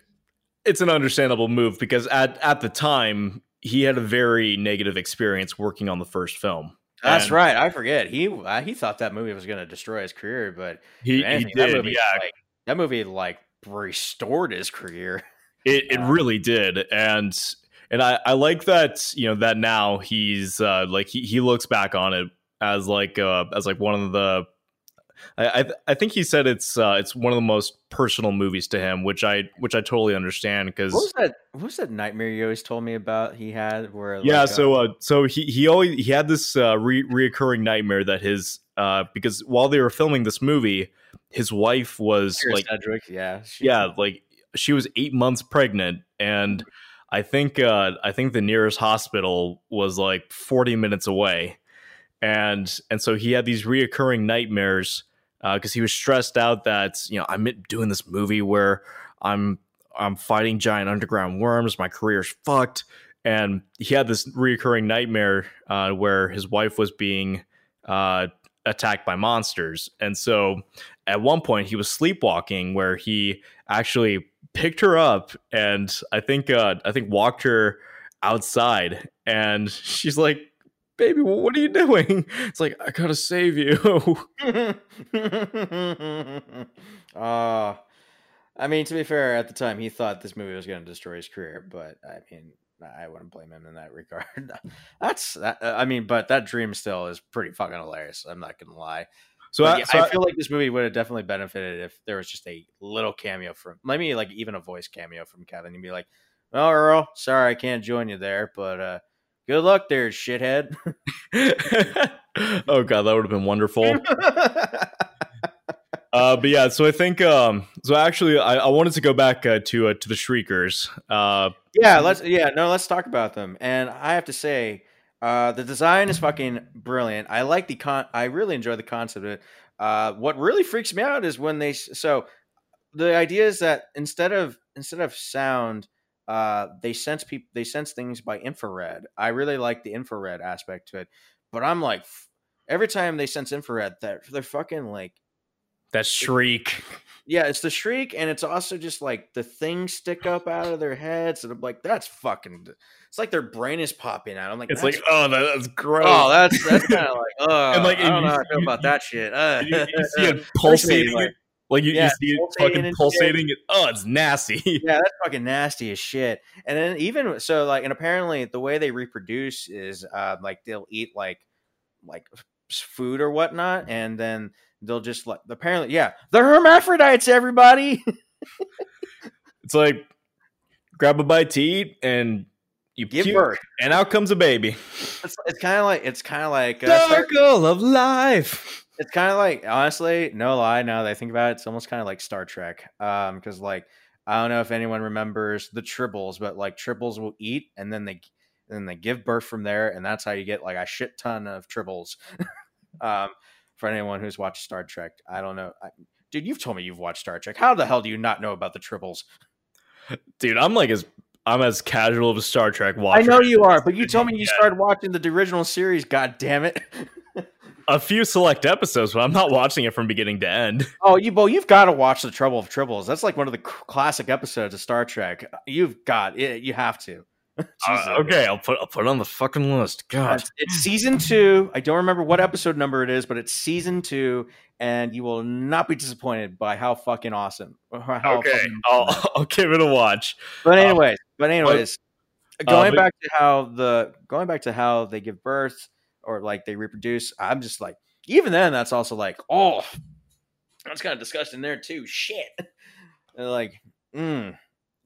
it's an understandable move because at at the time he had a very negative experience working on the first film. That's And right. I forget. He uh, he thought that movie was going to destroy his career, but He, anything, he that did, movie, yeah. like, that movie like restored his career. [laughs] It it Uh, really did, and and I I like that you know that now he's uh like he he looks back on it as like uh as like one of the I I, I think he said it's uh, it's one of the most personal movies to him, which I which I totally understand because What was that? What was that nightmare you always told me about? He had where yeah. like, so uh, so he he always he had this uh, re- reoccurring nightmare that his uh because while they were filming this movie, his wife was Kyra like Sedgwick, yeah, she- yeah like she was eight months pregnant and i think uh i think the nearest hospital was like 40 minutes away and and so he had these reoccurring nightmares because he was stressed out that you know i'm doing this movie where i'm i'm fighting giant underground worms my career's fucked. And he had this reoccurring nightmare uh, where his wife was being uh, attacked by monsters. And so at one point he was sleepwalking where he actually picked her up and I think uh I think walked her outside. And [laughs] she's like baby what are you doing [laughs] it's like I got to save you [laughs] uh, I mean, to be fair, at the time he thought this movie was going to destroy his career, but I mean, I wouldn't blame him in that regard. [laughs] That's that. uh, I mean, but that dream still is pretty fucking hilarious. I'm not gonna lie. so, I, yeah, so I I- feel like this movie would have definitely benefited if there was just a little cameo from, maybe like even a voice cameo from Kevin. You'd be like, "Oh, Earl, sorry I can't join you there, but uh, good luck there, shithead." oh god that would have been wonderful uh but yeah so I think um so actually I, I wanted to go back uh, to uh, to the shriekers uh yeah, let's yeah no, let's talk about them. And I have to say, uh, the design is fucking brilliant. I like the con. I really enjoy the concept of it. Uh, what really freaks me out is when they so the idea is that instead of instead of sound, uh, they sense people they sense things by infrared. I really like the infrared aspect to it, but I'm like f- every time they sense infrared, that they're fucking like that shriek yeah, it's the shriek, and it's also just like the things stick up out of their heads, and I'm like, that's fucking. It's like their brain is popping out. I'm like, it's like oh that, that's gross oh, that's that's kind of like, oh, [laughs] And, like, I don't you- know how I feel about that shit. Uh, you, you see [laughs] it pulsating like, it like you, yeah, you see it fucking pulsating it oh it's nasty [laughs] yeah, that's fucking nasty as shit. And then even so, like, and apparently the way they reproduce is uh, like they'll eat like like food or whatnot, and then they'll just like apparently, yeah, they're hermaphrodites, everybody. It's like grab a bite to eat and you Give puke, birth. and out comes a baby. It's, it's kind of like it's kind of like uh, Circle of life. It's kind of like honestly, no lie. Now that I think about it, it's almost kind of like Star Trek. Um, because like I don't know if anyone remembers the tribbles, but like tribbles will eat and then they and then they give birth from there, and that's how you get like a shit ton of tribbles. [laughs] um, for anyone who's watched Star Trek, I don't know. I, dude, you've told me you've watched Star Trek. How the hell do you not know about the tribbles? Dude, I'm like as I'm as casual of a Star Trek watcher. I know you are, but you told me you Yeah. started watching the original series. God damn it! [laughs] a few select episodes, but I'm not watching it from beginning to end. [laughs] Oh, you well, you've got to watch the Trouble of Tribbles. That's like one of the classic episodes of Star Trek. You've got it. You have to. [laughs] Uh, okay, I'll put I'll put it on the fucking list. God. It's, it's season two. I don't remember what episode number it is, but it's season two, and you will not be disappointed by how fucking awesome. [laughs] How Okay, fucking- I'll I'll give it a watch. but anyways, but anyways, uh, going but- back to how the going back to how they give birth or like they reproduce. I'm just like, even then, that's also like, oh, that's kind of disgusting there too. Shit, [laughs] like, mm.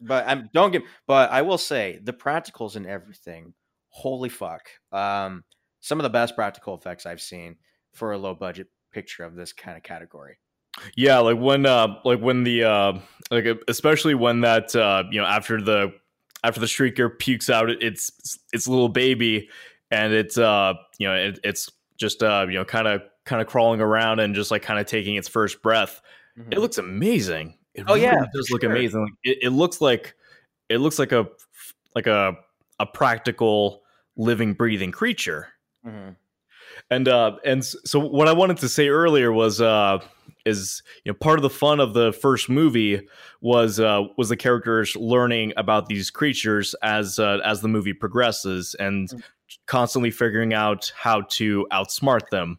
but I'm don't get. But I will say the practicals and everything. Holy fuck! Um, some of the best practical effects I've seen for a low budget picture of this kind of category. Yeah, like when uh like when the uh like especially when that uh you know after the after the shrieker pukes out its its little baby and it's uh you know it, it's just uh you know kind of kind of crawling around and just like kind of taking its first breath. Mhm. It looks amazing. It Oh, yeah, really does look sure. amazing. Like, it, it looks like it looks like a like a a practical living breathing creature. Mhm. And uh and so what I wanted to say earlier was uh is you know part of the fun of the first movie was uh was the characters learning about these creatures as uh, as the movie progresses and Mm. Constantly figuring out how to outsmart them.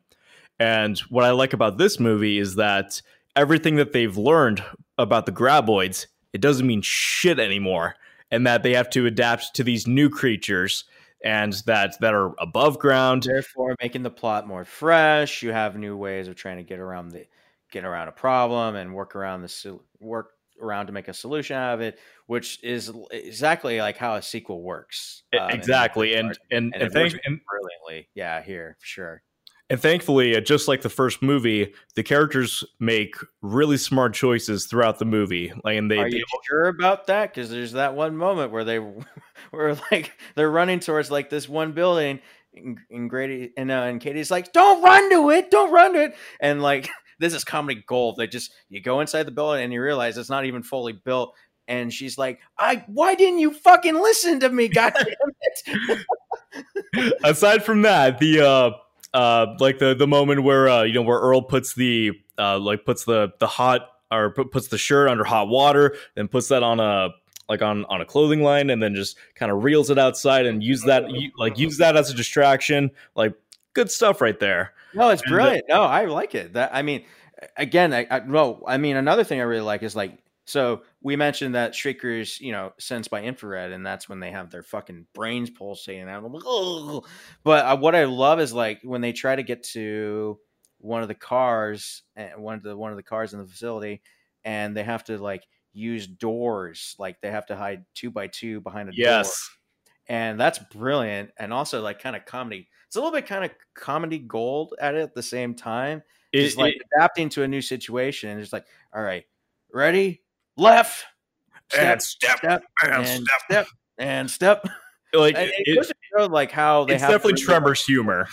And what I like about this movie is that everything that they've learned about the graboids, it doesn't mean shit anymore and that they have to adapt to these new creatures and that that are above ground Therefore, making the plot more fresh. You have new ways of trying to get around the get around a problem and work around the work around to make a solution out of it, which is exactly like how a sequel works. Um, exactly, and and and and, and, brilliantly. Yeah, here for sure. and thankfully, uh, just like the first movie, the characters make really smart choices throughout the movie. Like, and they, Are they you sure about that? Because there's that one moment where they [laughs] were like they're running towards like this one building, and, and Grady and uh, and Katie's like, "Don't run to it! Don't run to it!" And like this is comedy gold. They just you go inside the building and you realize it's not even fully built. And she's like, "I why didn't you fucking listen to me? God damn it!" aside from that, the uh uh like the the moment where uh you know where Earl puts the uh like puts the the hot or pu- puts the shirt under hot water and puts that on a like on on a clothing line and then just kind of reels it outside and use that like use that as a distraction like good stuff right there No, it's And, uh, brilliant. No, I like it. That I mean, again, I, I no, I mean another thing I really like is like so we mentioned that Shrieker's you know sense by infrared, and that's when they have their fucking brains pulsating out. I'm like. But uh, what I love is like when they try to get to one of the cars, uh, one of the one of the cars in the facility, and they have to like use doors, like they have to hide two by two behind a door yes and that's brilliant and also like kind of comedy it's a little bit kind of comedy gold at it at the same time it, it's like it- adapting to a new situation and it's like all right ready? Left? Step and step step and and step step and step. [laughs] Like and it, it, show like how they it's definitely tremors humor.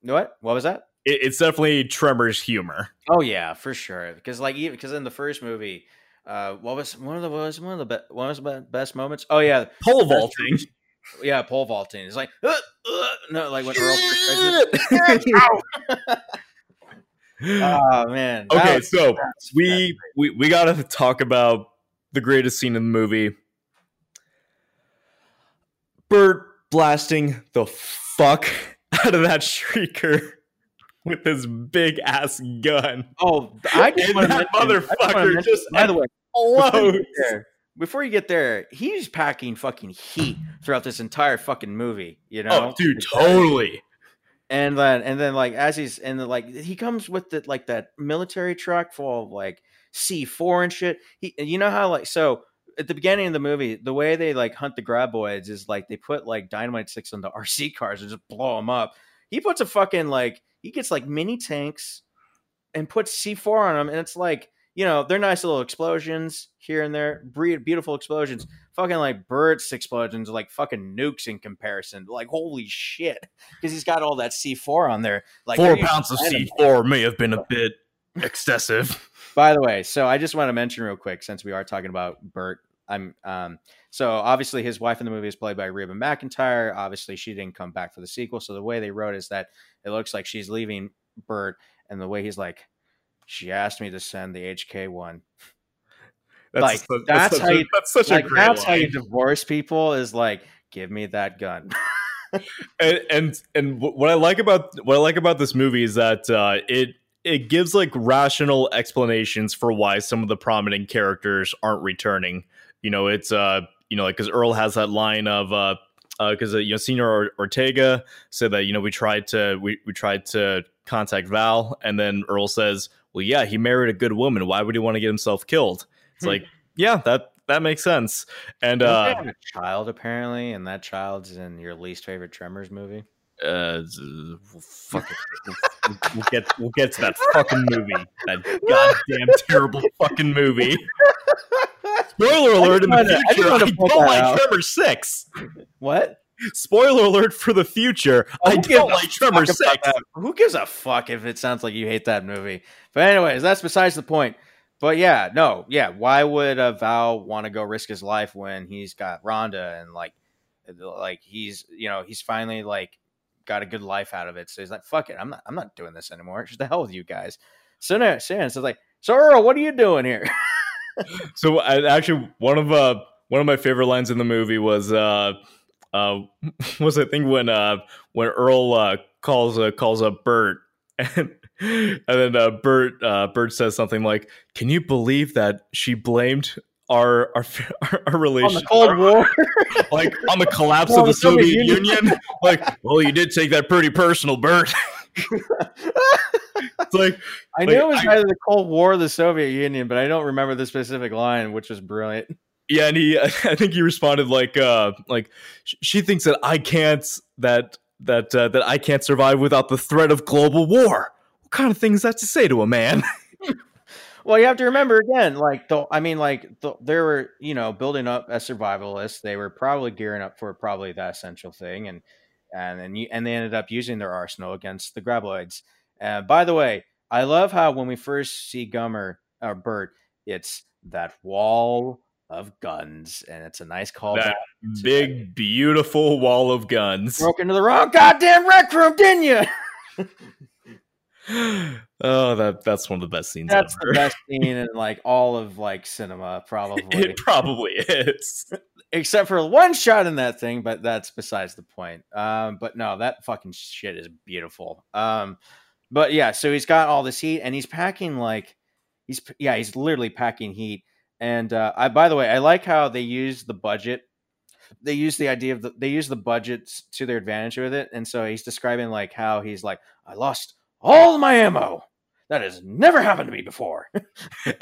What? What was that? It, it's definitely tremors humor. Oh yeah for sure because like even because in the first movie uh what was one of the was one of the be- what was the best moments? Oh yeah. Pole vaulting. yeah pole vaulting. It's like uh, uh, no like when Earl first tries it. [laughs] oh man. Okay was- so we we we gotta talk about the greatest scene in the movie. Burt blasting the fuck [laughs] out of that [laughs] shrieker with his big ass gun. Oh, I just want that I just motherfucker just, by the way, before you, Blows. get there, before you get there, he's packing fucking heat throughout this entire fucking movie. You oh, know, Oh, dude, totally. and then and then like as he's and then, like he comes with the like that military truck full of like C four and shit. He, you know how like so at the beginning of the movie, the way they like hunt the graboids is like they put like dynamite sticks on the RC cars and just blow them up. He puts a fucking like he gets like mini tanks and puts C four on them, and it's like you know they're nice little explosions here and there, beautiful explosions. Fucking like Burt's explosions are like fucking nukes in comparison. Like holy shit, because he's got all that C four on there. Like Four pounds of. C4 may have been a bit excessive. By the way, so I just want to mention real quick since we are talking about Burt. I'm um so obviously his wife in the movie is played by Reba McEntire. Obviously she didn't come back for the sequel. So the way they wrote is that it looks like she's leaving Burt, and the way he's like, she asked me to send the HK one. That's, Like, that's such how a, you- that's such Like a great that's how you divorce people is like, give me that gun. [laughs] and and and what I like about what I like about this movie is that uh, it it gives like rational explanations for why some of the prominent characters aren't returning. You know, it's uh you know like because Earl has that line of uh because uh, you know Senior or- Ortega said that you know we tried to we we tried to contact Val and then Earl says well yeah he married a good woman why would he want to get himself killed it's Hmm. like yeah that that makes sense and uh a child apparently, and that child's in your least favorite Tremors movie. uh, fuck it. We'll, we'll get we'll get to that fucking movie. That [laughs] goddamn terrible fucking movie. [laughs] Spoiler alert in the to- future. I, to don't like out. Tremor Six. What? Spoiler alert for the future. Oh, I don't a like Tremor fuck Six. Who gives a fuck if it sounds like you hate that movie? But anyways, that's besides the point. But yeah, no, yeah. Why would uh, Val want to go risk his life when he's got Rhonda and like, like he's you know he's finally like got a good life out of it. So he's like, fuck it, I'm not I'm not doing this anymore. Just the hell with you guys. So now, so it's like, so Earl, what are you doing here? [laughs] So I, actually, one of uh one of my favorite lines in the movie was uh uh [laughs] was I think when uh when Earl uh, calls uh, calls up Burt [laughs] and and then uh, Burt uh, Burt says something like, "Can you believe that she blamed our our our, [laughs] our On the Cold War. like on the collapse Well, of the the Soviet Soviet Union." Union?" like, well, you did take that pretty personal, Burt. [laughs] it's like I Like, knew it was I- either the Cold War or the Soviet Union, but I don't remember the specific line, which was brilliant. yeah, and he [laughs] I think he responded like uh like she thinks that I can't that that uh, that I can't survive without the threat of global war. What kind of thing is that to say to a man? [laughs] Well, you have to remember again, like the, I mean, like the, they were, you know, building up as survivalists. They were probably gearing up for probably that essential thing, and and then you, and they ended up using their arsenal against the graboids. Uh, by the way, I love how when we first see Gummer or Burt, it's that wall of guns, and it's a nice callback. That big beautiful wall of guns. Broke into the wrong goddamn rec room, didn't you? [laughs] oh, that that's one of the best scenes That's ever. the best scene in like all of like cinema, [laughs] probably. It probably is. except for one shot in that thing, but that's besides the point. Um, but no, that fucking shit is beautiful. Um, but yeah, so he's got all this heat, and he's packing like he's yeah, he's literally packing heat. And uh, I, by the way, I like how they use the budget. They use the idea of the, they use the budgets to their advantage with it, and so he's describing like how he's like, I lost all my ammo. That has never happened to me before. [laughs]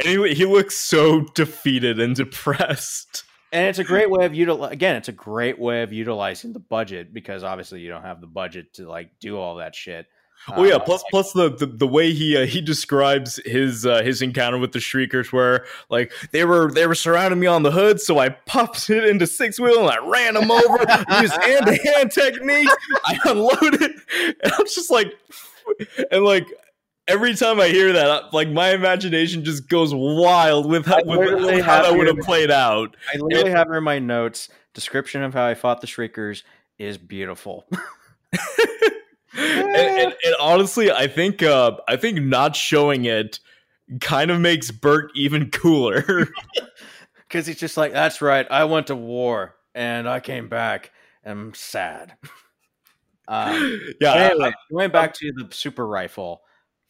Anyway, he looks so defeated and depressed. and it's a great way of util again it's a great way of utilizing the budget because obviously you don't have the budget to like do all that shit Oh yeah, Uh, plus plus the, the the way he uh, he describes his uh, his encounter with the shriekers, where like they were they were surrounding me on the hood, so I popped [laughs] it into six wheel and I ran them over, used hand to hand technique, I unloaded, [laughs] and I'm just like, [laughs] and like every time I hear that, like my imagination just goes wild with how, with how that would have played out. i literally have in my notes description of how i fought the shriekers is beautiful [laughs] and, and, and honestly, I think uh, I think not showing it kind of makes Burt even cooler. [laughs] because he's just like that's right i went to war and i came back and i'm sad um, [laughs] yeah, anyway, going back to the super rifle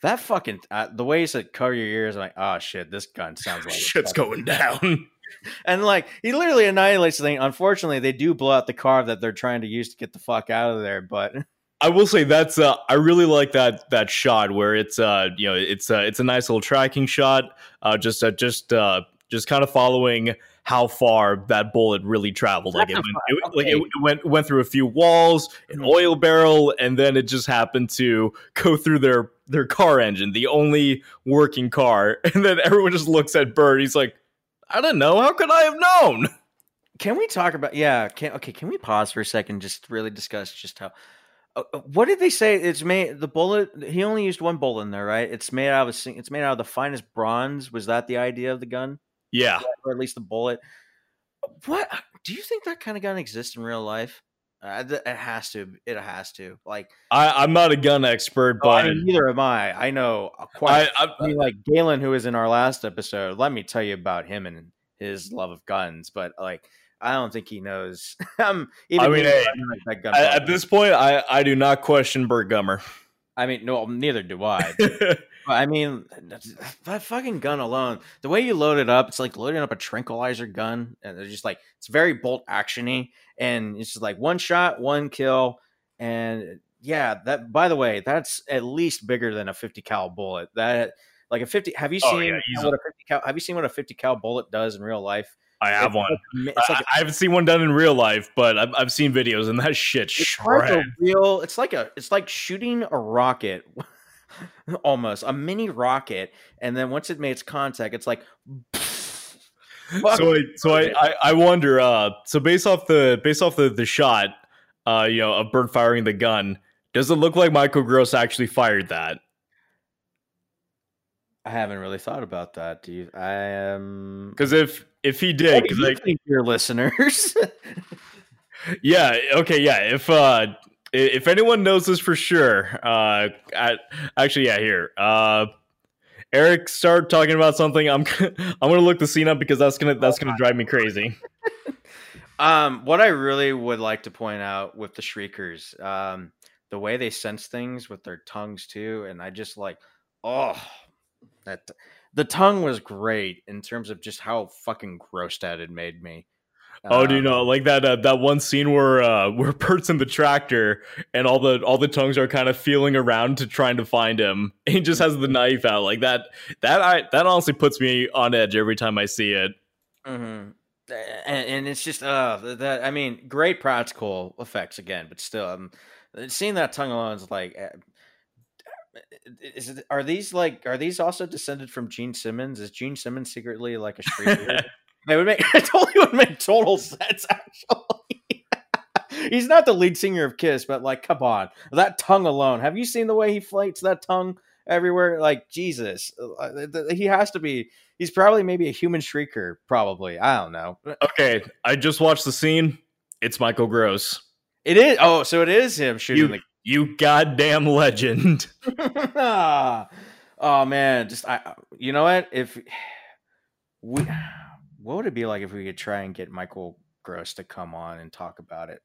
that fucking uh, the way he said cover your ears i'm like oh shit this gun sounds like [laughs] shit's going down. [laughs] And like he literally annihilates the thing. Unfortunately, they do blow out the car that they're trying to use to get the fuck out of there. But I will say that's uh, I really like that that shot where it's uh you know it's uh, it's a nice little tracking shot. Uh, just uh, just uh, just kind of following how far that bullet really traveled. Like it went, it, like it, it went went through a few walls, an Mhm. oil barrel, and then it just happened to go through their their car engine, the only working car. [laughs] And then everyone just looks at Burt. He's like, I don't know. How could I have known? can we talk about? Yeah. Can okay? Can we pause for a second? Just really discuss just how. Uh, uh, what did they say? It's made the bullet. He only used one bullet in there, right? It's made out of a. It's made out of the finest bronze. Was that the idea of the gun, Yeah. or at least the bullet? What do you think that kind of gun exists in real life? Uh, it has to. It has to. Like, I, I'm not a gun expert, oh, I but mean, neither am I. I know quite I, I, I mean, like Galen, who was in our last episode, let me tell you about him and his love of guns. But like, I don't think he knows. [laughs] um, even I mean, hey, I'm not that gun at, this point, I, I do not question Burt Gummer. I mean, no, neither do I. [laughs] I mean, that fucking gun alone, the way you load it up, it's like loading up a tranquilizer gun, and they're just like it's very bolt actiony, and it's just like one shot, one kill, and yeah, that. By the way, that's at least bigger than a fifty cal bullet. That like a fifty. Have you seen Oh, seen yeah, what a fifty cal? Have you seen what a fifty cal bullet does in real life? I have It's one. like- like I, I haven't seen one done in real life, but I've, I've seen videos, and that shit it's like a shreds. real it's like a it's like shooting a rocket [laughs] almost a mini rocket and then once it makes contact it's like. [laughs] So, I, so I, I, wonder. Uh, so based off the based off the the shot, uh, you know, of Burt firing the gun, does it look like Michael Gross actually fired that? i haven't really thought about that do you i am Because if if he did, because do like think your listeners [laughs] Yeah. Okay. Yeah. If uh, if anyone knows this for sure, uh, I, actually, yeah. Here, uh, Eric, start talking about something. I'm [laughs] I'm gonna look the scene up because that's gonna that's gonna drive me crazy. [laughs] um what i really would like to point out with the shriekers um the way they sense things with their tongues too and i just like oh that the tongue was great in terms of just how fucking grossed out it made me Oh, do you Um, know like that uh, that one scene where uh, [laughs] where Burt's in the tractor and all the all the tongues are kind of feeling around to trying to find him. [laughs] He just has the knife out like that. That I that honestly puts me on edge every time I see it. mhm. and, and it's just uh that I mean, great practical effects again, but still, um, seeing that tongue alone is like. uh, Is it, are these like are these also descended from Gene Simmons? Is Gene Simmons secretly like a street? [laughs] It would make [laughs] it totally would make total sense. Actually, [laughs] he's not the lead singer of Kiss, but like, come on, that tongue alone. Have you seen the way he flates that tongue everywhere? Like Jesus, uh, he has to be. He's probably maybe a human shrieker. Probably, I don't know. Okay, I just watched the scene. It's Michael Gross. It is. Oh, so it is him shooting You you goddamn legend. [laughs] oh man, just I. You know what? If we, what would it be like if we could try and get Michael Gross to come on and talk about it?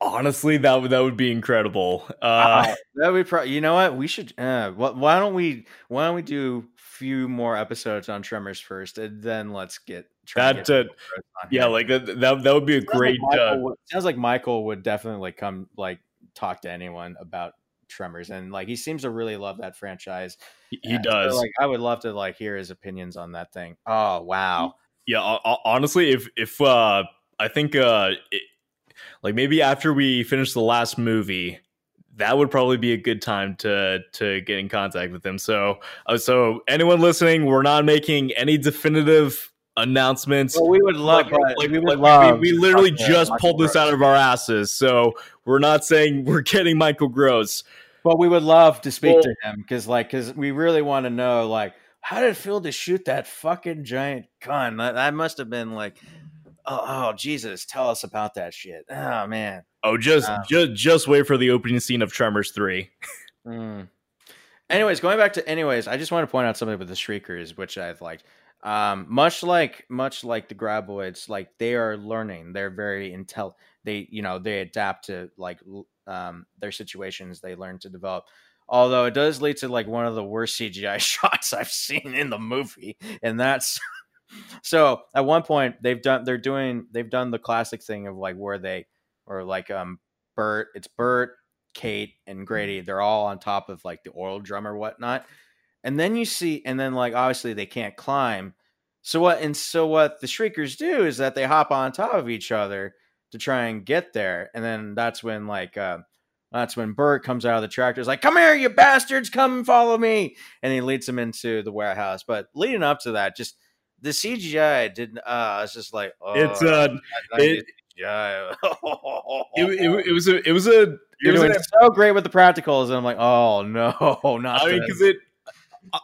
Honestly, that would that would be incredible. Uh, Uh, that would pro- you know what we should uh, wh- why don't we why don't we do a few more episodes on tremors first and then let's get that get uh, Michael Gross on yeah, like that, that that would be a Sounds like great. Michael Uh, would, sounds like michael would definitely like come like talk to anyone about tremors and like he seems to really love that franchise he he so, does. like i would love to like hear his opinions on that thing oh wow Yeah, ho- ho- honestly, if if uh, I think uh, it, like maybe after we finish the last movie, that would probably be a good time to to get in contact with him. So, uh, so anyone listening, we're not making any definitive announcements. well, we would love Like- like- we would like, love we, we literally just Michael pulled this out of our asses. So we're not saying we're [laughs] getting Michael Gross. But we would love to speak Well- to him because, like, because we really want to know, like, how did it feel to shoot that fucking giant gun? That, that must have been like, oh, oh, Jesus, tell us about that shit. Oh man. Oh, just Wow. just just wait for the opening scene of Tremors three. Mm. Anyways, going back to anyways, I just want to point out something with the Shriekers, which I've liked. Um, much like much like the Graboids, like they are learning. They're very intel. They you know they adapt to like um, their situations. They learn to develop. Although it does lead to like one of the worst [laughs] CGI shots I've seen in the movie, and that's [laughs] so at one point they've done they're doing they've done the classic thing of like where they or like um Burt it's Burt Kate and Grady, they're all on top of like the oil drum or whatnot. And then you see, and then like obviously they can't climb. So what and so what the shriekers do is that they hop on top of each other to try and get there. And then that's when like uh that's when Burt comes out of the tractor, is like, come here, you bastards, come and follow me. And he leads them into the warehouse. But leading up to that, just the CGI didn't uh it's just like oh It's uh, it- CGI. it, it, it was a it was a it You're was doing so great with the practicals, and I'm like, oh no, [laughs] not I mean, because it,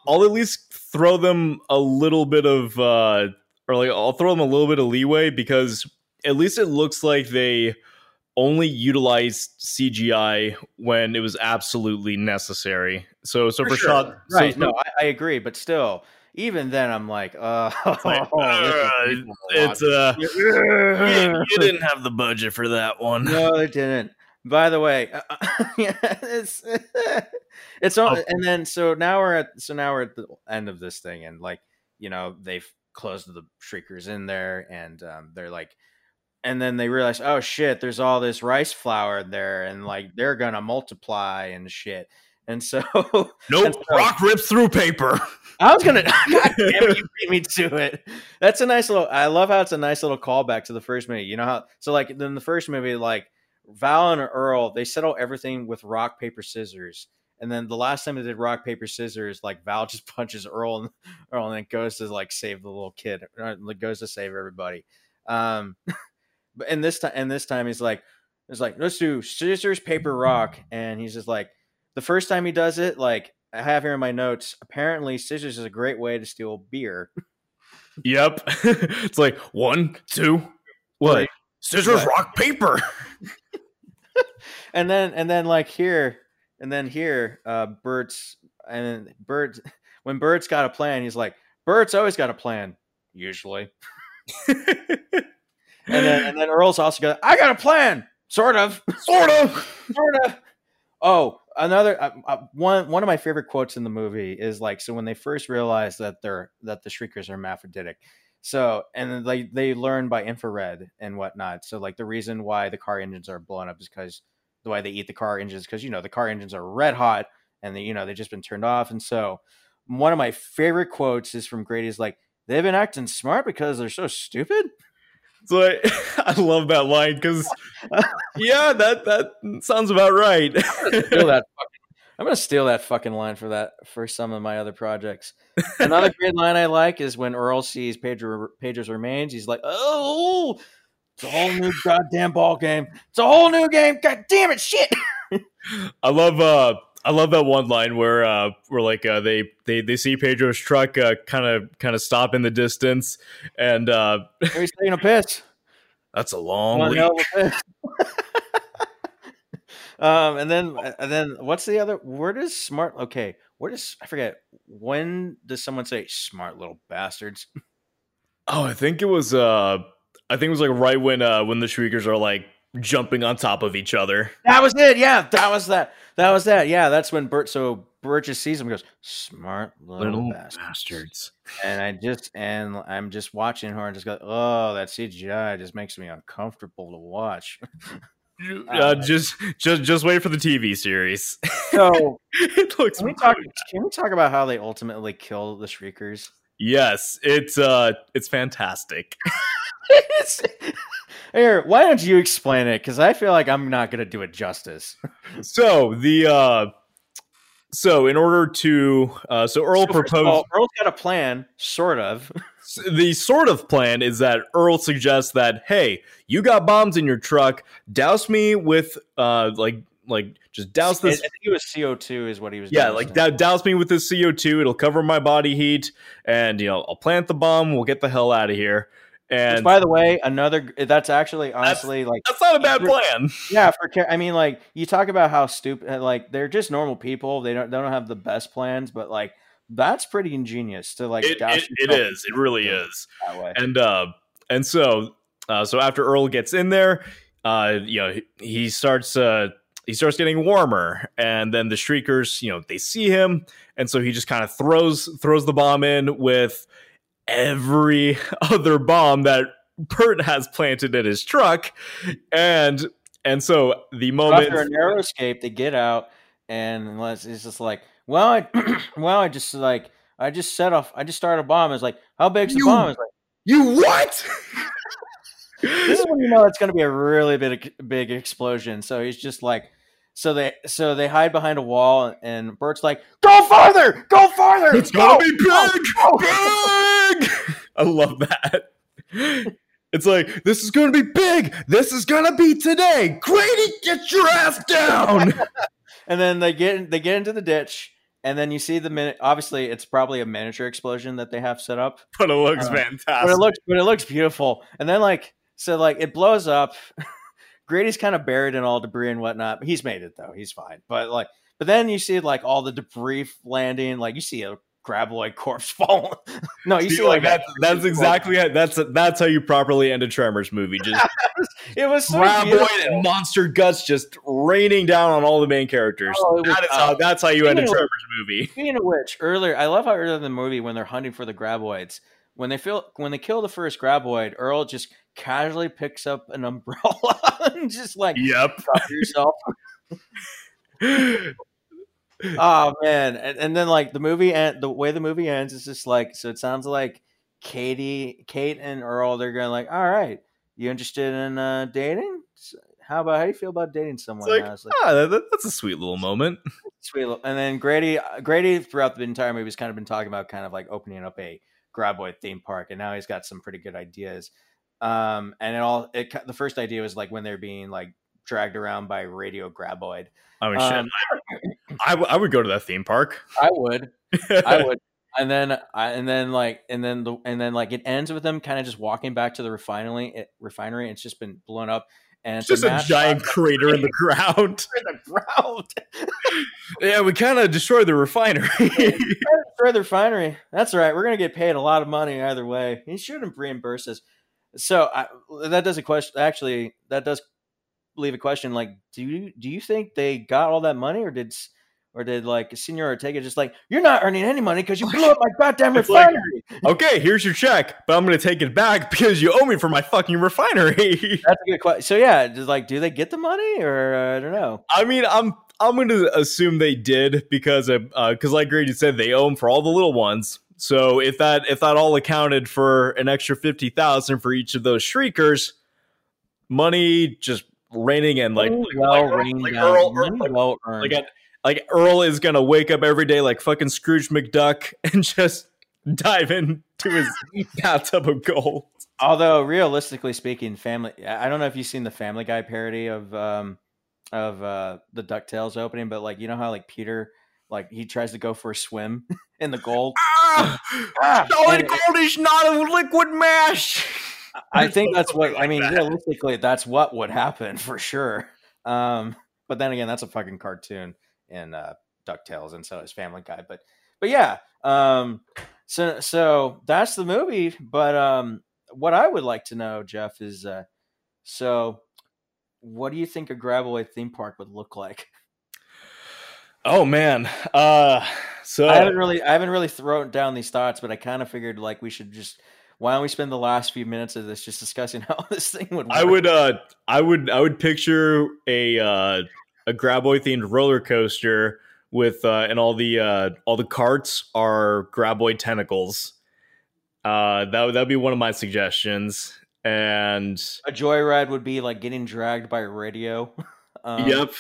I'll at least throw them a little bit of, uh, or like I'll throw them a little bit of leeway because at least it looks like they only utilized CGI when it was absolutely necessary. So, so for, sure. shot, right? so- no, I, I agree, but still, even then, I'm like, uh, [laughs] like, uh, it's uh, [laughs] you, you didn't have the budget for that one. no, they didn't. By the way, uh, [laughs] yeah, it's [laughs] it's all, Oh. and then so now we're at so now we're at the end of this thing, and like you know they've closed the shriekers in there, and um, they're like, and then they realize, oh shit, there's all this rice flour there, and like they're gonna multiply and shit, and so [laughs] Nope, And so- rock rips through paper. I was gonna. God damn it, you beat me to it. That's a nice little. I love how it's a nice little callback to the first movie. You know how? So like in the first movie, like Val and Earl, they settle everything with rock paper scissors. And then the last time they did rock paper scissors, like Val [laughs] just punches Earl and Earl, and then goes to like save the little kid. Goes to save everybody. Um, [laughs] but in this time, and this time he's like, it's like let's do scissors paper rock, and he's just like, the first time he does it, like I have here in my notes. Apparently, scissors is a great way to steal beer. Yep. [laughs] it's like one, two, what? Right. Scissors, What? rock, paper. And then and then like here and then here uh burt's and then burt [laughs] when burt's got a plan he's like burt's always got a plan usually [laughs] and then and then earl's also got i got a plan sort of [laughs] sort of. sort of oh another uh, uh, one one of my favorite quotes in the movie is like so when they first realize that they're that the shriekers are hermaphroditic So and they they learn by infrared and whatnot. So like the reason why the car engines are blown up is because the way they eat the car engines because you know the car engines are red hot and they you know they've just been turned off. And so one of my favorite quotes is from Grady's like they've been acting smart because they're so stupid. So I, [laughs] I love that line because [laughs] yeah, that that sounds about right. steal that fucking, I'm gonna steal that fucking line for that for some of my other projects. Another [laughs] great line I like is when Earl sees Pedro Pedro's remains. He's like, "Oh, it's a whole new goddamn ball game. It's a whole new game. God damn it, shit." [laughs] I love uh I love that one line where uh where like uh they they they see Pedro's truck uh kind of kind of stop in the distance and uh [laughs] He's taking a piss. that's a long leak. hell of a piss. [laughs] um, and then and then what's the other? Where does smart? Okay, where does I forget? When does someone say smart little bastards? Oh, I think it was uh I think it was like right when uh when the shriekers are like jumping on top of each other. That was it. Yeah, that was that. That was that. Yeah, that's when Burt. So Burt just sees him, and goes, "Smart little, bastard." bastards. And I just and I'm just watching her and just go, "Oh, that CGI just makes me uncomfortable to watch." [laughs] Uh, just just just wait for the TV series. So [laughs] it looks can we talk? Can we talk about how they ultimately kill the Shriekers? Yes, it's uh it's fantastic. [laughs] [laughs] Here, why don't you explain it? Because I feel like I'm not going to do it justice. [laughs] So the uh so in order to uh so Earl so proposed. All, Earl's got a plan, sort of. the sort of plan is that Earl suggests that hey, you got bombs in your truck, douse me with uh like like just douse I this think it was CO2 is what he was. yeah, like dou- douse me with this CO2, it'll cover my body heat and you know, I'll plant the bomb, we'll get the hell out of here. Which, And by the way, another that's actually honestly like that's not a bad plan. [laughs] yeah for I mean like you talk about how stupid like they're just normal people. They don't they don't have the best plans, but like that's pretty ingenious to like It, it, it is. It really is. and uh and so uh so after earl gets in there uh you know he, he starts uh he starts getting warmer and then the shriekers you know they see him and so he just kind of throws throws the bomb in with every other bomb that Burt has planted in his truck and and so the moment After a narrow escape, they get out, and unless it's just like, well, I, [clears throat] well, I just like, I just set off, I just started a bomb. It's like, how big's the You- bomb? It's like, you what this is when you know it's going to be a really big, big explosion. So he's just like, so they, so they hide behind a wall, and Burt's like, go farther, go farther. It's gonna go, be go, big, go." [laughs] big. I love that. It's like this is gonna be big. This is gonna be today. Grady, get your ass down. [laughs] And then they get, they get into the ditch, and then you see the minute. Obviously, it's probably a miniature explosion that they have set up. but it looks Uh, fantastic. but it looks but it looks beautiful and then like so like it blows up [laughs] grady's kind of buried in all debris and whatnot he's made it though he's fine but like but then you see like all the debris landing like you see a graboid corpse [laughs] fall no you See, see like like that's that's exactly how, that's that's how you properly end a Tremors movie. [laughs] Just it was so graboid and monster guts just raining down on all the main characters. Oh, it was- that is how uh, that's how you end a Tremors movie. [laughs] Speaking of which, earlier I love how earlier in the movie when they're hunting for the graboids, when they feel when they kill the first graboid, Earl just casually picks up an umbrella [laughs] and just like Yep. yourself. [laughs] Oh man, and, and then like the movie and the way the movie ends is just like so. It sounds like Katie, Kate, and Earl. They're going like, "All right, you interested in uh, dating? How about how do you feel about dating someone?" Like, now?" It's like ah, that, that's a sweet little moment. [laughs] sweet. little- And then Grady, uh, Grady throughout the entire movie has kind of been talking about kind of like opening up a Graboid theme park, and now he's got some pretty good ideas. Um, and it all it the first idea was like when they're being like dragged around by Radio Graboid. I mean, Um, shit. I, I would go to that theme park. I would. I would. [laughs] And then, I, and then, like, and then the, and then, like, it ends with them kind of just walking back to the refinery. It, refinery. It's just been blown up, and It's just a mass giant crater in the [laughs] ground. [laughs] in the ground. Yeah, we kind of destroyed the refinery. Destroy the refinery. That's right. We're gonna get paid a lot of money either way. He shouldn't reimburse us. So I, that does a question. Actually, that does leave a question. Like, do you do you think they got all that money, or did or did like Senor Ortega just like you're not earning any money because you blew up my goddamn It's like- refinery? Okay, here's your check, but I'm gonna take it back because you owe me for my fucking refinery. [laughs] That's a good question. So yeah, just like, do they get the money or uh, I don't know? I mean, I'm I'm gonna assume they did because because like Grady said, they owe him for all the little ones. So if that if that all accounted for an extra fifty thousand for each of those shriekers, money just raining in like like, well like, rained like down, Earl, like, well earned. like, like Earl is gonna wake up every day like fucking Scrooge McDuck [laughs] and just dive into his [laughs] bathtub of gold. Although realistically speaking, family I I don't know if you've seen the Family Guy parody of um of uh the DuckTales opening, but like you know how like Peter like he tries to go for a swim [laughs] in the gold. Ah, [sighs] Ah, solid gold is not a liquid mash. I think that's what I [laughs] mean. Realistically, that's what would happen for sure. Um, but then again, that's a fucking cartoon in uh, Ducktales, and so is Family Guy. But but yeah, um, so so that's the movie. But um, what I would like to know, Jeff, is uh, so what do you think a Graboid theme park would look like? Oh man. Uh so I haven't really I haven't really thrown down these thoughts, but I kind of figured like we should just why don't we spend the last few minutes of this just discussing [laughs] how this thing would work? I would uh I would I would picture a uh a Graboid themed roller coaster with uh and all the uh all the carts are Graboid tentacles. Uh that would that'd be one of my suggestions. And a joyride would be like getting dragged by a radio. [laughs] um, yep.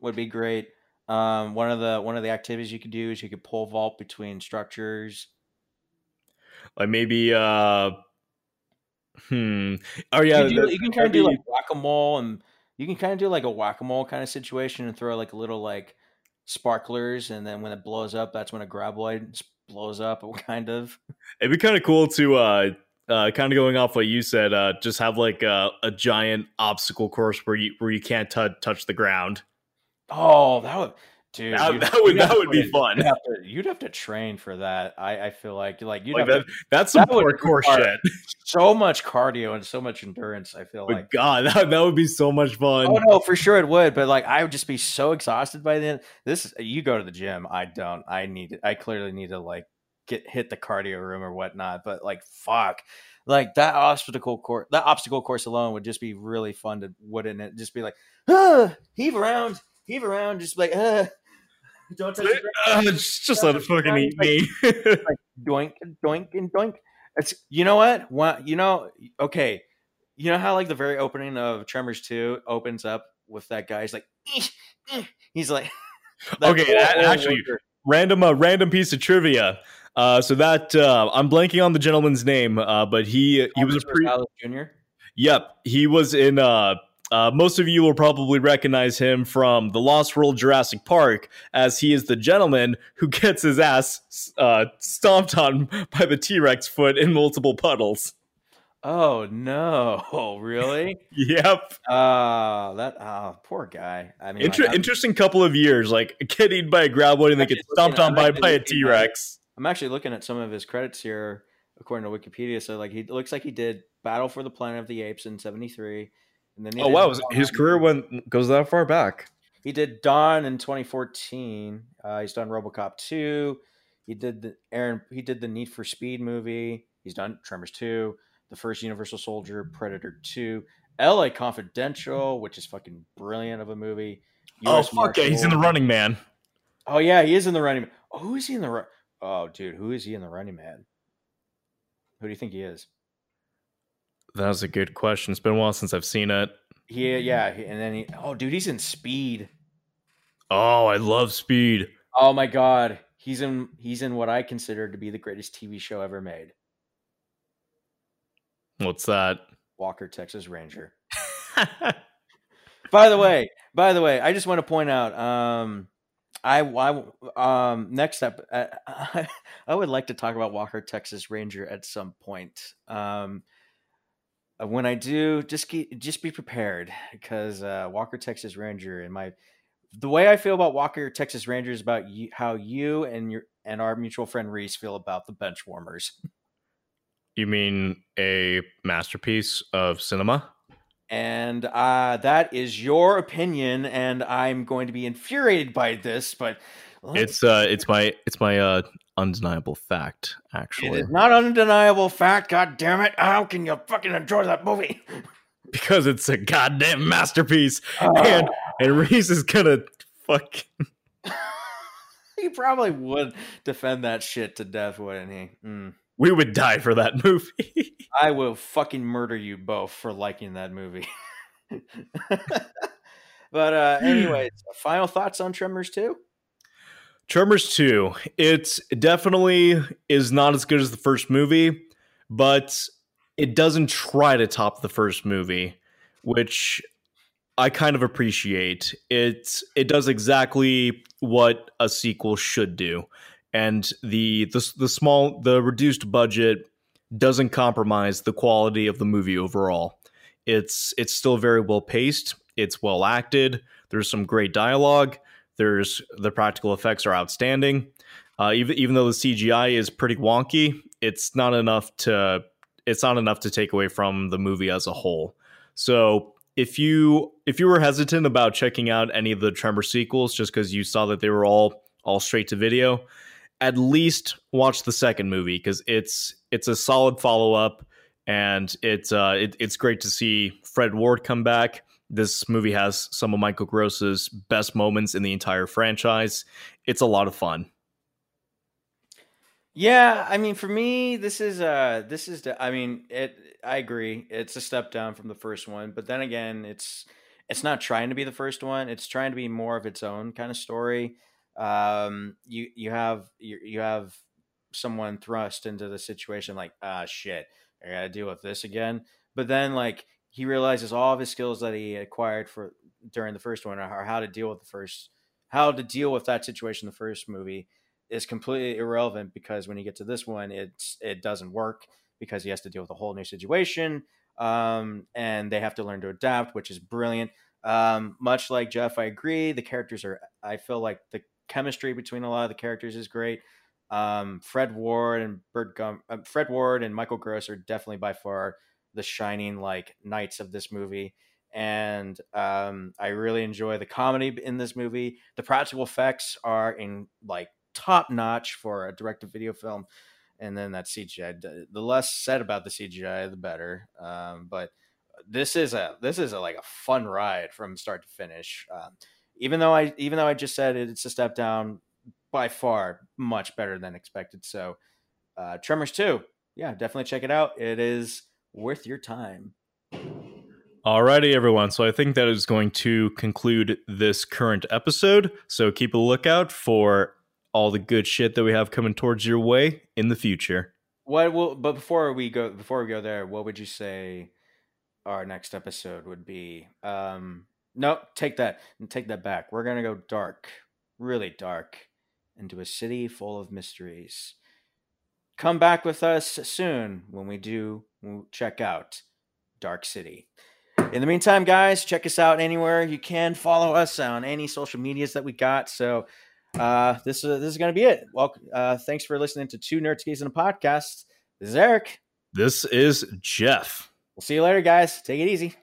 would be great. Um, one of the one of the activities you could do is you could pole vault between structures. Like maybe uh hmm. Oh yeah, you, can do- that- you can kind of do like whack a mole, and you can kind of do like a whack a mole kind of situation and throw like a little like sparklers, and then when it blows up, that's when a graboid blows up, [laughs] kind of. It'd be kind of cool to uh uh kind of going off what you said, uh just have like a, a giant obstacle course where you where you can't tou- touch the ground. Oh, that would, dude. That- that would- that would be fun. You'd have, to, you'd have to train for that. I, I feel like like you'd Like have that, that's some that parkour shit. [laughs] so much cardio and so much endurance. I feel But like. God, that, that would be so much fun. Oh no, for sure it would, but like I would just be so exhausted by then. This you go to the gym, I don't. I need I clearly need to like get hit the cardio room or whatnot. But like fuck, like that obstacle course, that obstacle course alone would just be really fun to wouldn't it? Just be like, ah, heave around, heave around, just like, ah, [laughs] don't touch the. Uh, just, just let it fucking eat me. doink doink and doink. It's you know what? What you know? Okay, you know how like the very opening of Tremors Two opens up with that guy. He's like, he's like, [laughs] Okay, that- actually- worker- random, uh, random piece of trivia. Uh, so that uh, I'm blanking on the gentleman's name, uh, but he he was a pre- Jr. Yep, he was in. Uh, uh, most of you will probably recognize him from the Lost World Jurassic Park, as he is the gentleman who gets his ass uh, stomped on by the T Rex foot in multiple puddles. Oh no, [laughs] really? Yep, Uh that oh poor guy. I mean, Inter- like, interesting couple of years. Like get eaten by a graboid and then get stomped on by by a T Rex. I'm actually looking at some of his credits here, according to Wikipedia. So like he looks like he did Battle for the Planet of the Apes in '73, and then Oh wow, his career went goes that far back. He did Dawn in 2014. Uh, he's done RoboCop 2. He did the Aaron. He did the Need for Speed movie. He's done Tremors 2, the first Universal Soldier, Predator 2, L.A. Confidential, which is fucking brilliant of a movie. Oh US fuck yeah, he's in the Running Man. Oh yeah, he is in the Running. Man. Oh, who is he in the? Ru- Oh, dude, who is he in the Running Man? Who do you think he is? That was a good question. It's been a while since I've seen it. Yeah, yeah, and then he. Oh, dude, he's in Speed. Oh, I love Speed. Oh my god, he's in. He's in what I consider to be the greatest TV show ever made. What's that? Walker, Texas Ranger. [laughs] By the way, by the way, I just want to point out, um, I, I um, next up, uh, [laughs] I would like to talk about Walker, Texas Ranger at some point. Um, when I do, just keep, just be prepared because uh, Walker, Texas Ranger, and my the way I feel about Walker, Texas Ranger is about you, how you and your and our mutual friend Reese feel about the bench warmers. you mean a masterpiece of cinema? and uh, that is your opinion, and I'm going to be infuriated by this, but It's uh, it's my it's my uh undeniable fact. Actually, is not undeniable fact. God damn it! How can you fucking enjoy that movie? [laughs] because it's a goddamn masterpiece, Oh. and and Reese is gonna fuck. [laughs] he probably would defend that shit to death, wouldn't he? Mm. We would die for that movie. [laughs] I will fucking murder you both for liking that movie. but uh anyways, final thoughts on Tremors 2? Tremors 2, it definitely is not as good as the first movie, but it doesn't try to top the first movie, which I kind of appreciate. It it does exactly what a sequel should do. And the the the small the reduced budget doesn't compromise the quality of the movie overall. It's it's still very well paced, it's well acted, there's some great dialogue, there's the practical effects are outstanding. Uh, even even though the CGI is pretty wonky, it's not enough to it's not enough to take away from the movie as a whole. So if you if you were hesitant about checking out any of the Tremor sequels just because you saw that they were all all straight to video, at least watch the second movie because it's it's a solid follow up and it's uh it, it's great to see Fred Ward come back. This movie has some of Michael Gross's best moments in the entire franchise. It's a lot of fun. Yeah, I mean for me this is uh this is I mean it I agree. It's a step down from the first one, but then again, it's it's not trying to be the first one. It's trying to be more of its own kind of story. Um you you have you, you have someone thrust into the situation like ah shit, I got to deal with this again. But then like he realizes all of his skills that he acquired for during the first one are how to deal with the first how to deal with that situation in the first movie is completely irrelevant because when you get to this one, it's it doesn't work because he has to deal with a whole new situation, um, and they have to learn to adapt, which is brilliant. Um, much like Jeff, I agree. The characters are. I feel like the chemistry between a lot of the characters is great. Um, Fred Ward and Burt Gum, uh, Fred Ward and Michael Gross are definitely by far the shining like knights of this movie. And um, I really enjoy the comedy in this movie. The practical effects are in like top notch for a direct to video film. And then that CGI. The less said about the CGI, the better. Um, but this is a this is a, like a fun ride from start to finish. Um, even though I even though I just said it, it's a step down, by far much better than expected. So, uh, Tremors two, yeah, definitely check it out. It is worth your time. Alrighty, everyone. So I think that is going to conclude this current episode. So keep a lookout for all the good shit that we have coming towards your way in the future. What will but before we go before we go there, what would you say our next episode would be? Um no, take that and take that back. We're gonna go dark, really dark, into a city full of mysteries. Come back with us soon when we do check out Dark City. In the meantime, guys, check us out anywhere you can. Follow us on any social medias that we got. So uh, this is this is going to be it. Well, uh, thanks for listening to Two Nerds Gaze in a Podcast. This is Eric. This is Jeff. We'll see you later, guys. Take it easy.